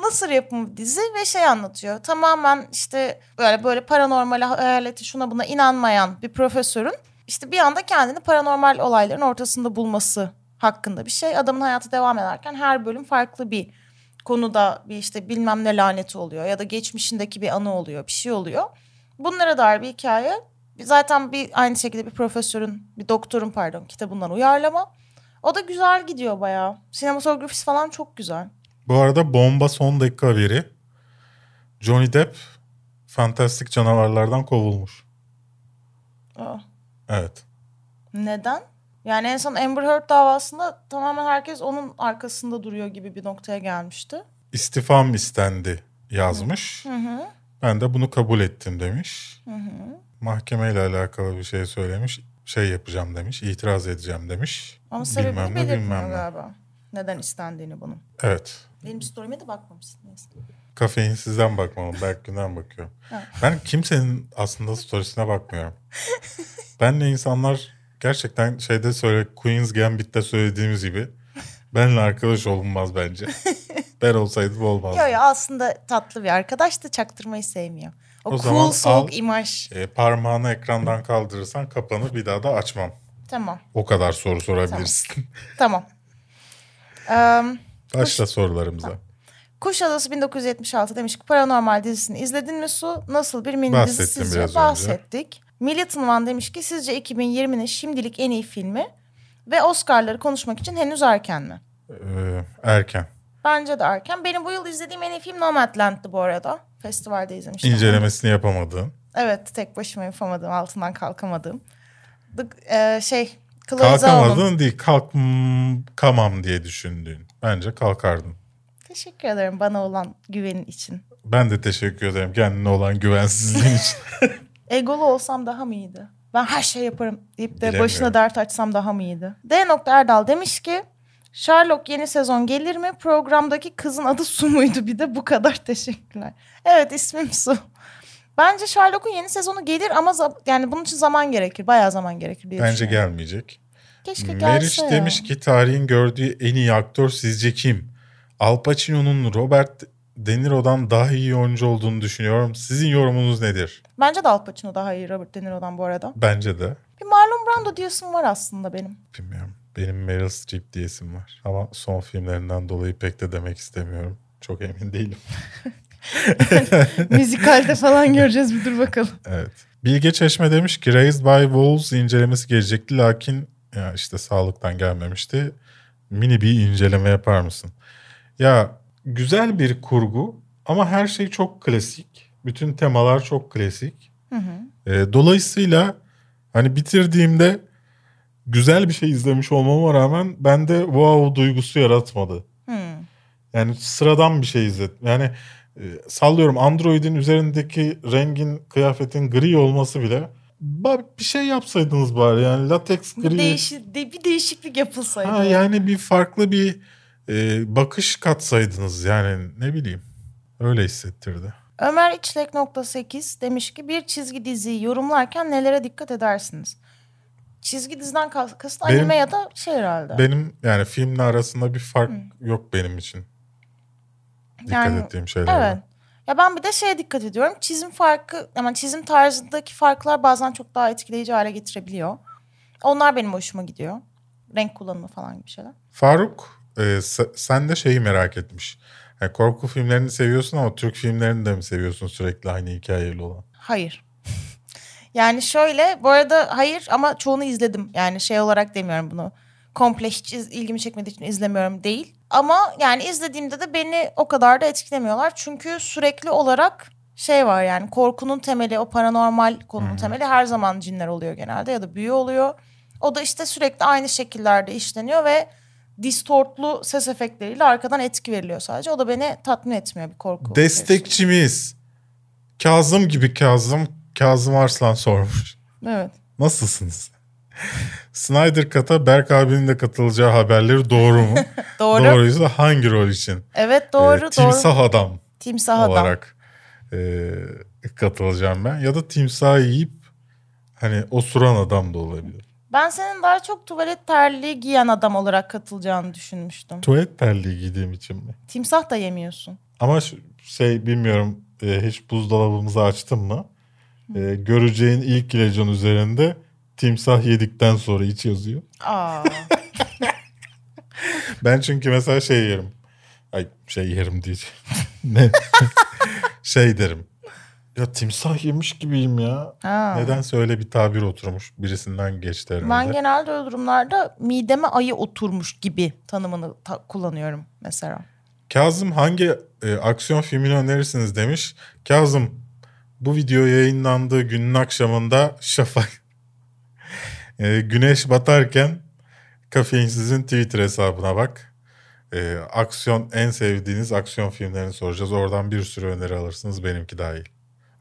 Mısır yapımı bir dizi ve şey anlatıyor. Tamamen işte böyle böyle paranormal hayaleti şuna buna inanmayan bir profesörün işte bir anda kendini paranormal olayların ortasında bulması hakkında bir şey. Adamın hayatı devam ederken her bölüm farklı bir konuda bir işte bilmem ne laneti oluyor ya da geçmişindeki bir anı oluyor, bir şey oluyor. Bunlara dair bir hikaye. Zaten bir aynı şekilde bir profesörün, bir doktorun pardon kitabından uyarlama. O da güzel gidiyor bayağı. Sinematografisi falan çok güzel. Bu arada bomba son dakika haberi. Johnny Depp fantastik canavarlardan kovulmuş. Aa. Evet. Neden? Yani en son Amber Heard davasında tamamen herkes onun arkasında duruyor gibi bir noktaya gelmişti. İstifam istendi yazmış. Hı hı. Ben de bunu kabul ettim demiş. Mahkemeyle alakalı bir şey söylemiş. Şey yapacağım demiş. itiraz edeceğim demiş. Ama sebebini Bilmem ne bilmem ne. galiba. Neden istendiğini bunun. Evet. Benim story'ime de bakmamışsın. Neyse. Kafeinsizden bakmam. Berkün'den bakıyorum. Ben kimsenin aslında storiesine bakmıyorum. Benle insanlar gerçekten şeyde söyle Queen's Gambit'te söylediğimiz gibi benle arkadaş olunmaz bence. ben olsaydım olmazdı. Yo yo aslında tatlı bir arkadaş da çaktırmayı sevmiyor. O, O cool zaman soğuk al. imaj. E, parmağını ekrandan kaldırırsan kapanır bir daha da açmam. Tamam. O kadar soru sorabilirsin. Tamam. Eee Başla sorularımıza. Kuşadası 1976 demiş ki Paranormal dizisini izledin mi Su? Nasıl bir mini dizi Bahsettim sizce? biraz önce. Bahsettik. Militan One demiş ki sizce 2020'nin şimdilik en iyi filmi ve Oscar'ları konuşmak için henüz erken mi? Ee, erken. Bence de erken. Benim bu yıl izlediğim en iyi film Nomadland'dı bu arada. Festivalde izlemiştim. İncelemesini yapamadığın. Evet tek başıma yapamadığım, altından kalkamadığım. The- e, şey, Kalkamadın değil kalkamam diye düşündüğün. Bence kalkardın. Teşekkür ederim bana olan güvenin için. Ben de teşekkür ederim kendine olan güvensizliğin için. Egolu olsam daha mı iyiydi? Ben her şey yaparım deyip de başına dert açsam daha mı iyiydi? D. Erdal demiş ki Sherlock yeni sezon gelir mi? Programdaki kızın adı Su muydu bir de bu kadar teşekkürler. Evet ismim Su. Bence Sherlock'un yeni sezonu gelir ama yani bunun için zaman gerekir. Bayağı zaman gerekir diye Bence gelmeyecek. Keşke gelse Meriç ya. demiş ki tarihin gördüğü en iyi aktör sizce kim? Al Pacino'nun Robert De Niro'dan daha iyi oyuncu olduğunu düşünüyorum. Sizin yorumunuz nedir? Bence de Al Pacino daha iyi Robert De Niro'dan bu arada. Bence de. Bir Marlon Brando diyorsun var aslında benim. Bilmiyorum. Benim Meryl Streep diyesim var. Ama son filmlerinden dolayı pek de demek istemiyorum. Çok emin değilim. Müzikalde falan göreceğiz bir dur bakalım. Evet. Bilge Çeşme demiş ki Raised by Wolves incelemesi gelecekti lakin ya işte sağlıktan gelmemişti. Mini bir inceleme yapar mısın? Ya güzel bir kurgu ama her şey çok klasik. Bütün temalar çok klasik. Hı hı. Ee, dolayısıyla hani bitirdiğimde güzel bir şey izlemiş olmama rağmen bende wow duygusu yaratmadı. Hmm. Yani sıradan bir şey izledim. Yani e, sallıyorum Android'in üzerindeki rengin kıyafetin gri olması bile bir şey yapsaydınız bari yani Bir, gri. değişi- de- bir değişiklik yapılsaydı. Ha, yani bir farklı bir e, bakış katsaydınız yani ne bileyim öyle hissettirdi. Ömer İçlek nokta 8 demiş ki bir çizgi diziyi yorumlarken nelere dikkat edersiniz? Çizgi diziden kas- kasıt Benim- anime ya da şey herhalde. Benim yani filmle arasında bir fark yok benim için. Dikkat Yani, ettiğim şeyler. Evet. Ya ben bir de şeye dikkat ediyorum. Çizim farkı, ama çizim tarzındaki farklar bazen çok daha etkileyici hale getirebiliyor. Onlar benim hoşuma gidiyor. Renk kullanımı falan gibi şeyler. Faruk e, se- sen de şeyi merak etmiş. Yani korku filmlerini seviyorsun ama Türk filmlerini de mi seviyorsun sürekli aynı hikayeli olan? Hayır. yani şöyle bu arada hayır ama çoğunu izledim. Yani şey olarak demiyorum bunu. Komple hiç ilgimi çekmediği için izlemiyorum değil. Ama yani izlediğimde de beni o kadar da etkilemiyorlar. Çünkü sürekli olarak şey var yani korkunun temeli o paranormal konunun temeli her zaman cinler oluyor genelde ya da büyü oluyor. O da işte sürekli aynı şekillerde işleniyor ve distortlu ses efektleriyle arkadan etki veriliyor sadece. O da beni tatmin etmiyor bir korku. Destekçimiz Kazım gibi Kazım Kazım Arslan sormuş. Evet. Nasılsınız? Snyder Cut'a Berk abinin de katılacağı haberleri doğru mu? Doğru. Doğruysa hangi rol için? Evet doğru Ee, doğru. timsah adam Timsah adam. olarak e, katılacağım ben. Ya da timsah yiyip hani osuran adam da olabilir. Ben senin daha çok tuvalet terliği giyen adam olarak katılacağını düşünmüştüm. Tuvalet terliği giydiğim için mi? Timsah da yemiyorsun. Ama şu- şey bilmiyorum e, hiç buzdolabımızı açtın mı? E, göreceğin ilk ilacın üzerinde timsah yedikten sonra iç yazıyor. Aa. Ben çünkü mesela şey yerim. Ay şey yerim diyeceğim. ne? şey derim. Ya timsah yemiş gibiyim ya. Ha. Nedense öyle bir tabir oturmuş. Birisinden geçti herhalde. Ben genelde öyle durumlarda mideme ayı oturmuş gibi tanımını ta- kullanıyorum mesela. Kazım hangi e, aksiyon filmini önerirsiniz demiş. Kazım bu video yayınlandığı günün akşamında Şafak e, güneş batarken Kafeinsiz'in Twitter hesabına bak. E, aksiyon en sevdiğiniz aksiyon filmlerini soracağız. Oradan bir sürü öneri alırsınız. Benimki dahil.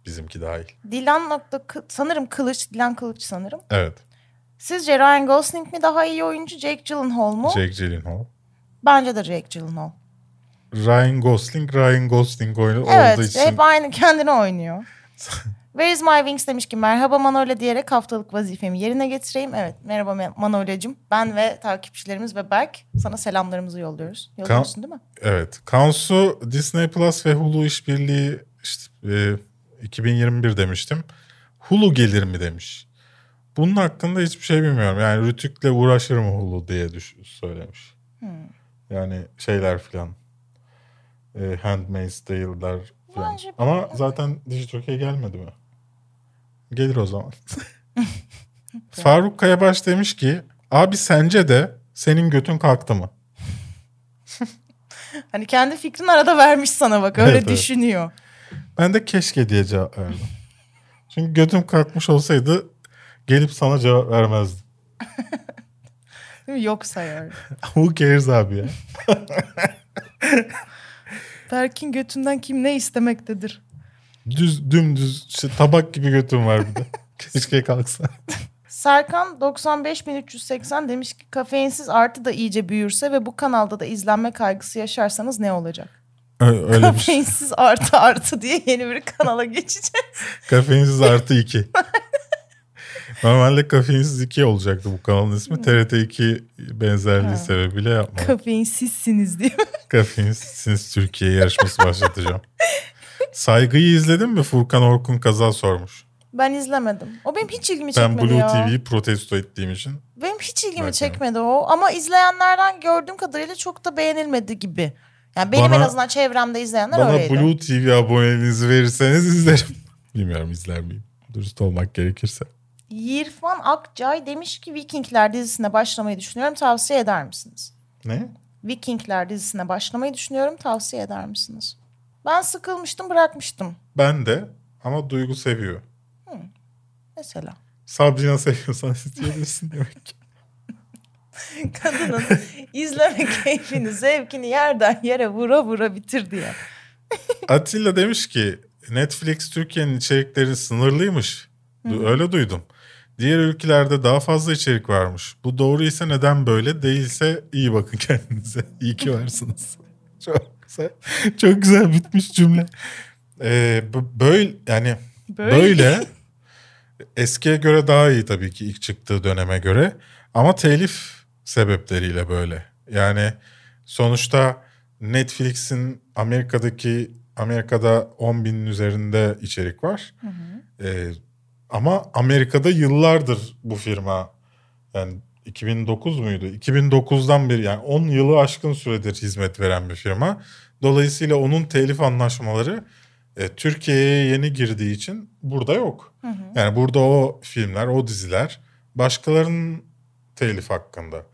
Bizimki dahil. Dilan nokta sanırım Kılıç, Dilan Kılıç sanırım. Evet. Sizce Ryan Gosling mi daha iyi oyuncu, Jake Gyllenhaal mu? Jake Gyllenhaal. Bence de Jake Gyllenhaal. Ryan Gosling, Ryan Gosling oyunu Evet, olduğu için hep aynı kendine oynuyor. Where is my wings demiş ki merhaba Manolya diyerek haftalık vazifemi yerine getireyim. Evet merhaba Ma- Manolya'cığım. Ben ve takipçilerimiz ve Berk sana selamlarımızı yolluyoruz. Yolluyorsun değil mi? Evet. Kansu Disney Plus ve Hulu işbirliği işte, e, 2021 demiştim. Hulu gelir mi demiş. Bunun hakkında hiçbir şey bilmiyorum. Yani Rütük'le uğraşır mı Hulu diye düş söylemiş. Hmm. Yani şeyler filan. E, Handmaid's Tale'lar Bence- Ama zaten Dijitürk'e gelmedi mi? Gelir o zaman. Faruk Kayabaş demiş ki abi sence de senin götün kalktı mı? Hani kendi fikrini arada vermiş sana bak öyle Evet, evet. düşünüyor. Ben de keşke diye cevap verdim. Çünkü götüm kalkmış olsaydı gelip sana cevap vermezdim. Değil mi? Yok sayar. Who cares abi ya? Berk'in götünden kim ne istemektedir? Düz dümdüz işte tabak gibi götüm var bir de. Keşke kalksa. Serkan 95380 demiş ki kafeinsiz artı da iyice büyürse ve bu kanalda da izlenme kaygısı yaşarsanız ne olacak? Öyle şey. Kafeinsiz artı artı diye yeni bir kanala geçeceğiz. Kafeinsiz artı 2. Normalde kafeinsiz 2 olacaktı bu kanalın ismi. TRT 2 benzerliği Ha. sebebiyle yapmadım. Kafeinsizsiniz diye. Kafeinsiniz Türkiye yarışması başlatacağım. Saygıyı izledin mi? Furkan Orkun Kaza sormuş. Ben izlemedim. O benim hiç ilgimi Ben çekmedi Blue ya. TV'yi protesto ettiğim için. Benim hiç ilgimi Bakalım. çekmedi o. Ama izleyenlerden gördüğüm kadarıyla çok da beğenilmedi gibi. Yani benim Bana- en azından çevremde izleyenler Bana öyleydi. Blue TV aboneliğinizi verirseniz izlerim. Bilmiyorum izler miyim? Dürüst olmak gerekirse. Yirfan Akcay demiş ki Vikingler dizisine başlamayı düşünüyorum. Tavsiye eder misiniz? Ne? Vikingler dizisine başlamayı düşünüyorum. Tavsiye eder misiniz? Ben sıkılmıştım bırakmıştım Ben de ama Duygu seviyor. mesela. Sabrina seviyorsan izleyebilirsin demek ki. Kadının izleme keyfini, zevkini yerden yere vura vura bitirdi ya. Atilla demiş ki Netflix Türkiye'nin içerikleri sınırlıymış. Du- Öyle duydum. Diğer ülkelerde daha fazla içerik varmış. Bu doğru ise neden böyle? Değilse iyi bakın kendinize. İyi ki varsınız. Çok güzel. Çok güzel bitmiş cümle. Ee, böyle yani Böyle. böyle. eskiye göre daha iyi tabii ki ilk çıktığı döneme göre. Ama telif sebepleriyle böyle. Yani sonuçta Netflix'in Amerika'daki Amerika'da 10 binin üzerinde içerik var. Ee, ama Amerika'da yıllardır bu firma yani 2009 muydu? 2009'dan beri yani 10 yılı aşkın süredir hizmet veren bir firma. Dolayısıyla onun telif anlaşmaları e, Türkiye'ye yeni girdiği için burada yok. Yani burada o filmler, o diziler başkalarının telif hakkında.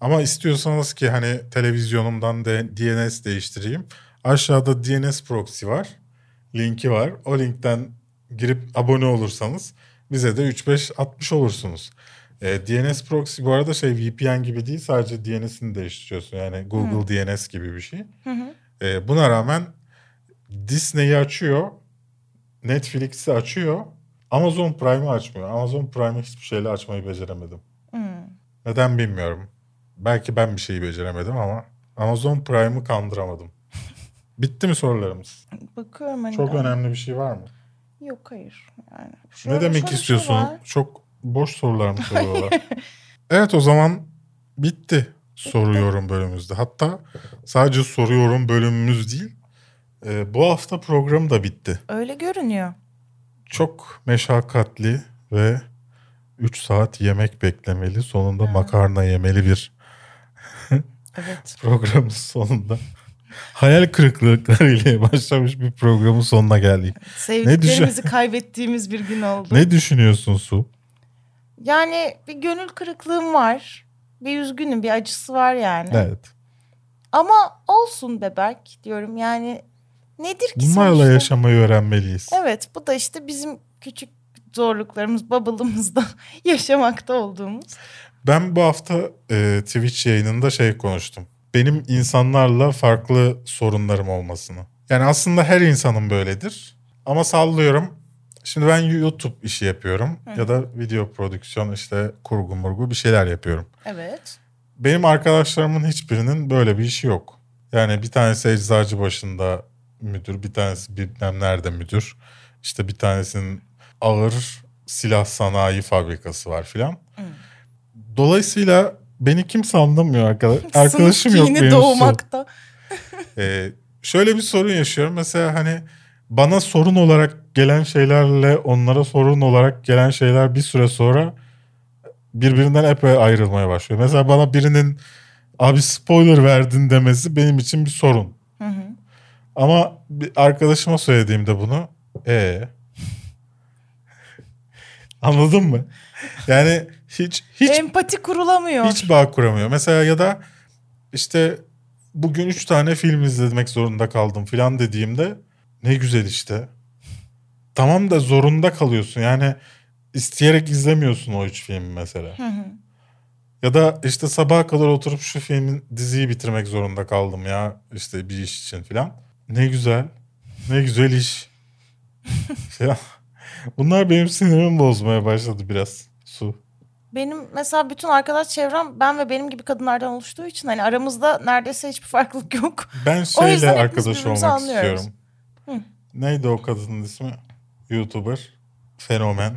Ama istiyorsanız ki hani televizyonumdan de DNS değiştireyim. Aşağıda DNS proxy var. Linki var. O linkten girip abone olursanız bize de 3-5 atmış olursunuz. E, DNS proxy bu arada şey VPN gibi değil sadece DNS'ini değiştiriyorsun. Yani Google DNS gibi bir şey. E, buna rağmen Disney'i açıyor. Netflix'i açıyor. Amazon Prime'ı açmıyor. Amazon Prime'ı hiçbir şeyle açmayı beceremedim. Hmm. Neden bilmiyorum. Belki ben bir şeyi beceremedim ama Amazon Prime'ı kandıramadım. Bitti mi sorularımız? Bakıyorum hani. Çok önemli bir şey var mı? Yok hayır. Yani ne şöyle- demek şöyle bir şey istiyorsun? var. Çok boş sorular mı soruyorlar? evet o zaman bitti soruyorum bölümümüzde. Hatta sadece soruyorum bölümümüz değil. e, bu hafta program da bitti. Öyle görünüyor. Çok meşakkatli ve 3 saat yemek beklemeli. Sonunda makarna yemeli bir Evet. programın sonunda. Hayal kırıklıklarıyla başlamış bir programın sonuna geldik. Sevdiklerimizi kaybettiğimiz bir gün oldu. Ne düşünüyorsun Su? Yani bir gönül kırıklığım var. Bir üzgünüm, bir acısı var yani. Evet. Ama olsun be Berk diyorum yani. Nedir ki Bunlarla sonuçta? yaşamayı öğrenmeliyiz. Evet bu da işte bizim küçük zorluklarımız, bubble'ımızda yaşamakta olduğumuz. Ben bu hafta e, Twitch yayınında şey konuştum. Benim insanlarla farklı sorunlarım olmasını. Yani aslında her insanın böyledir. Ama sallıyorum. Şimdi ben YouTube işi yapıyorum. Ya da video prodüksiyon işte kurgu murgu bir şeyler yapıyorum. Evet. Benim arkadaşlarımın hiçbirinin böyle bir işi yok. Yani bir tanesi eczacı başında müdür, bir tanesi bilmem nerede müdür. İşte bir tanesinin ağır silah sanayi fabrikası var filan. Dolayısıyla beni kimse anlamıyor arkadaş. Arkadaşım yok benim. doğmakta. Ee, şöyle bir sorun yaşıyorum. Mesela hani bana sorun olarak gelen şeylerle onlara sorun olarak gelen şeyler bir süre sonra birbirinden epey ayrılmaya başlıyor. Mesela bana birinin abi spoiler verdin demesi benim için bir sorun. Hı hı. Ama bir arkadaşıma söylediğimde bunu e Anladın mı? Yani hiç hiç Empati kurulamıyor. hiç bağ kuramıyor. Mesela ya da işte bugün üç tane film izlemek zorunda kaldım filan dediğimde ne güzel işte. Tamam da zorunda kalıyorsun. Yani isteyerek izlemiyorsun o üç filmi mesela. Hı hı. Ya da işte sabaha kadar oturup şu filmin diziyi bitirmek zorunda kaldım ya işte bir iş için filan. Ne güzel. Ne güzel iş. ya, bunlar benim sinirimi bozmaya başladı biraz. Su. Benim mesela bütün arkadaş çevrem ben ve benim gibi kadınlardan oluştuğu için hani aramızda neredeyse hiçbir farklılık yok. Ben şeyle arkadaş olmak anlıyoruz. istiyorum. Neydi o kadının ismi? YouTuber. Fenomen.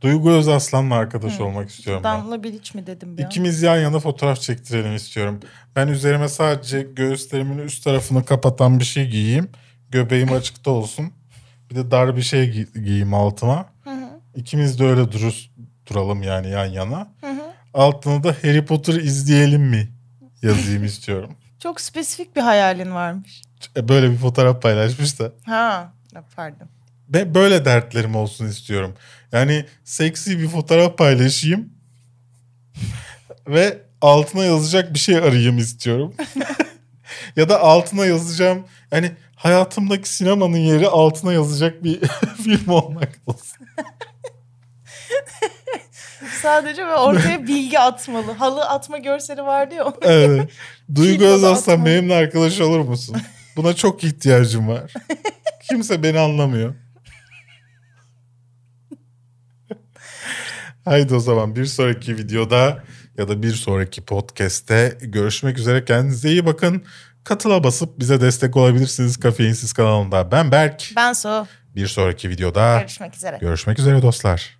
Duygu Özaslan'la arkadaş olmak istiyorum ben. Damla Bilic mi dedim an. İkimiz yan yana fotoğraf çektirelim istiyorum. Ben üzerime sadece göğüslerimin üst tarafını kapatan bir şey giyeyim. Göbeğim açıkta olsun. Bir de dar bir şey gi- giyeyim altıma. İkimiz de öyle durur, duralım yani yan yana. Altına da Harry Potter izleyelim mi yazayım istiyorum. Çok spesifik bir hayalin varmış. E, Böyle bir fotoğraf paylaşmış da. Ha pardon. Ve böyle dertlerim olsun istiyorum. Yani seksi bir fotoğraf paylaşayım. ve altına yazacak bir şey arayayım istiyorum. ya da altına yazacağım yani hayatımdaki sinemanın yeri altına yazacak bir film olmak olsun. Sadece ve ortaya bilgi atmalı. Halı atma görseli vardı ya. Evet. Duygu Özaslan benimle arkadaş olur musun? Buna çok ihtiyacım var. Kimse beni anlamıyor. Haydi o zaman bir sonraki videoda ya da bir sonraki podcast'te görüşmek üzere. Kendinize iyi bakın. Katıla basıp bize destek olabilirsiniz Kafeinsiz kanalında. Ben Berk. Ben Su. Bir sonraki videoda Görüşmek üzere. görüşmek üzere dostlar.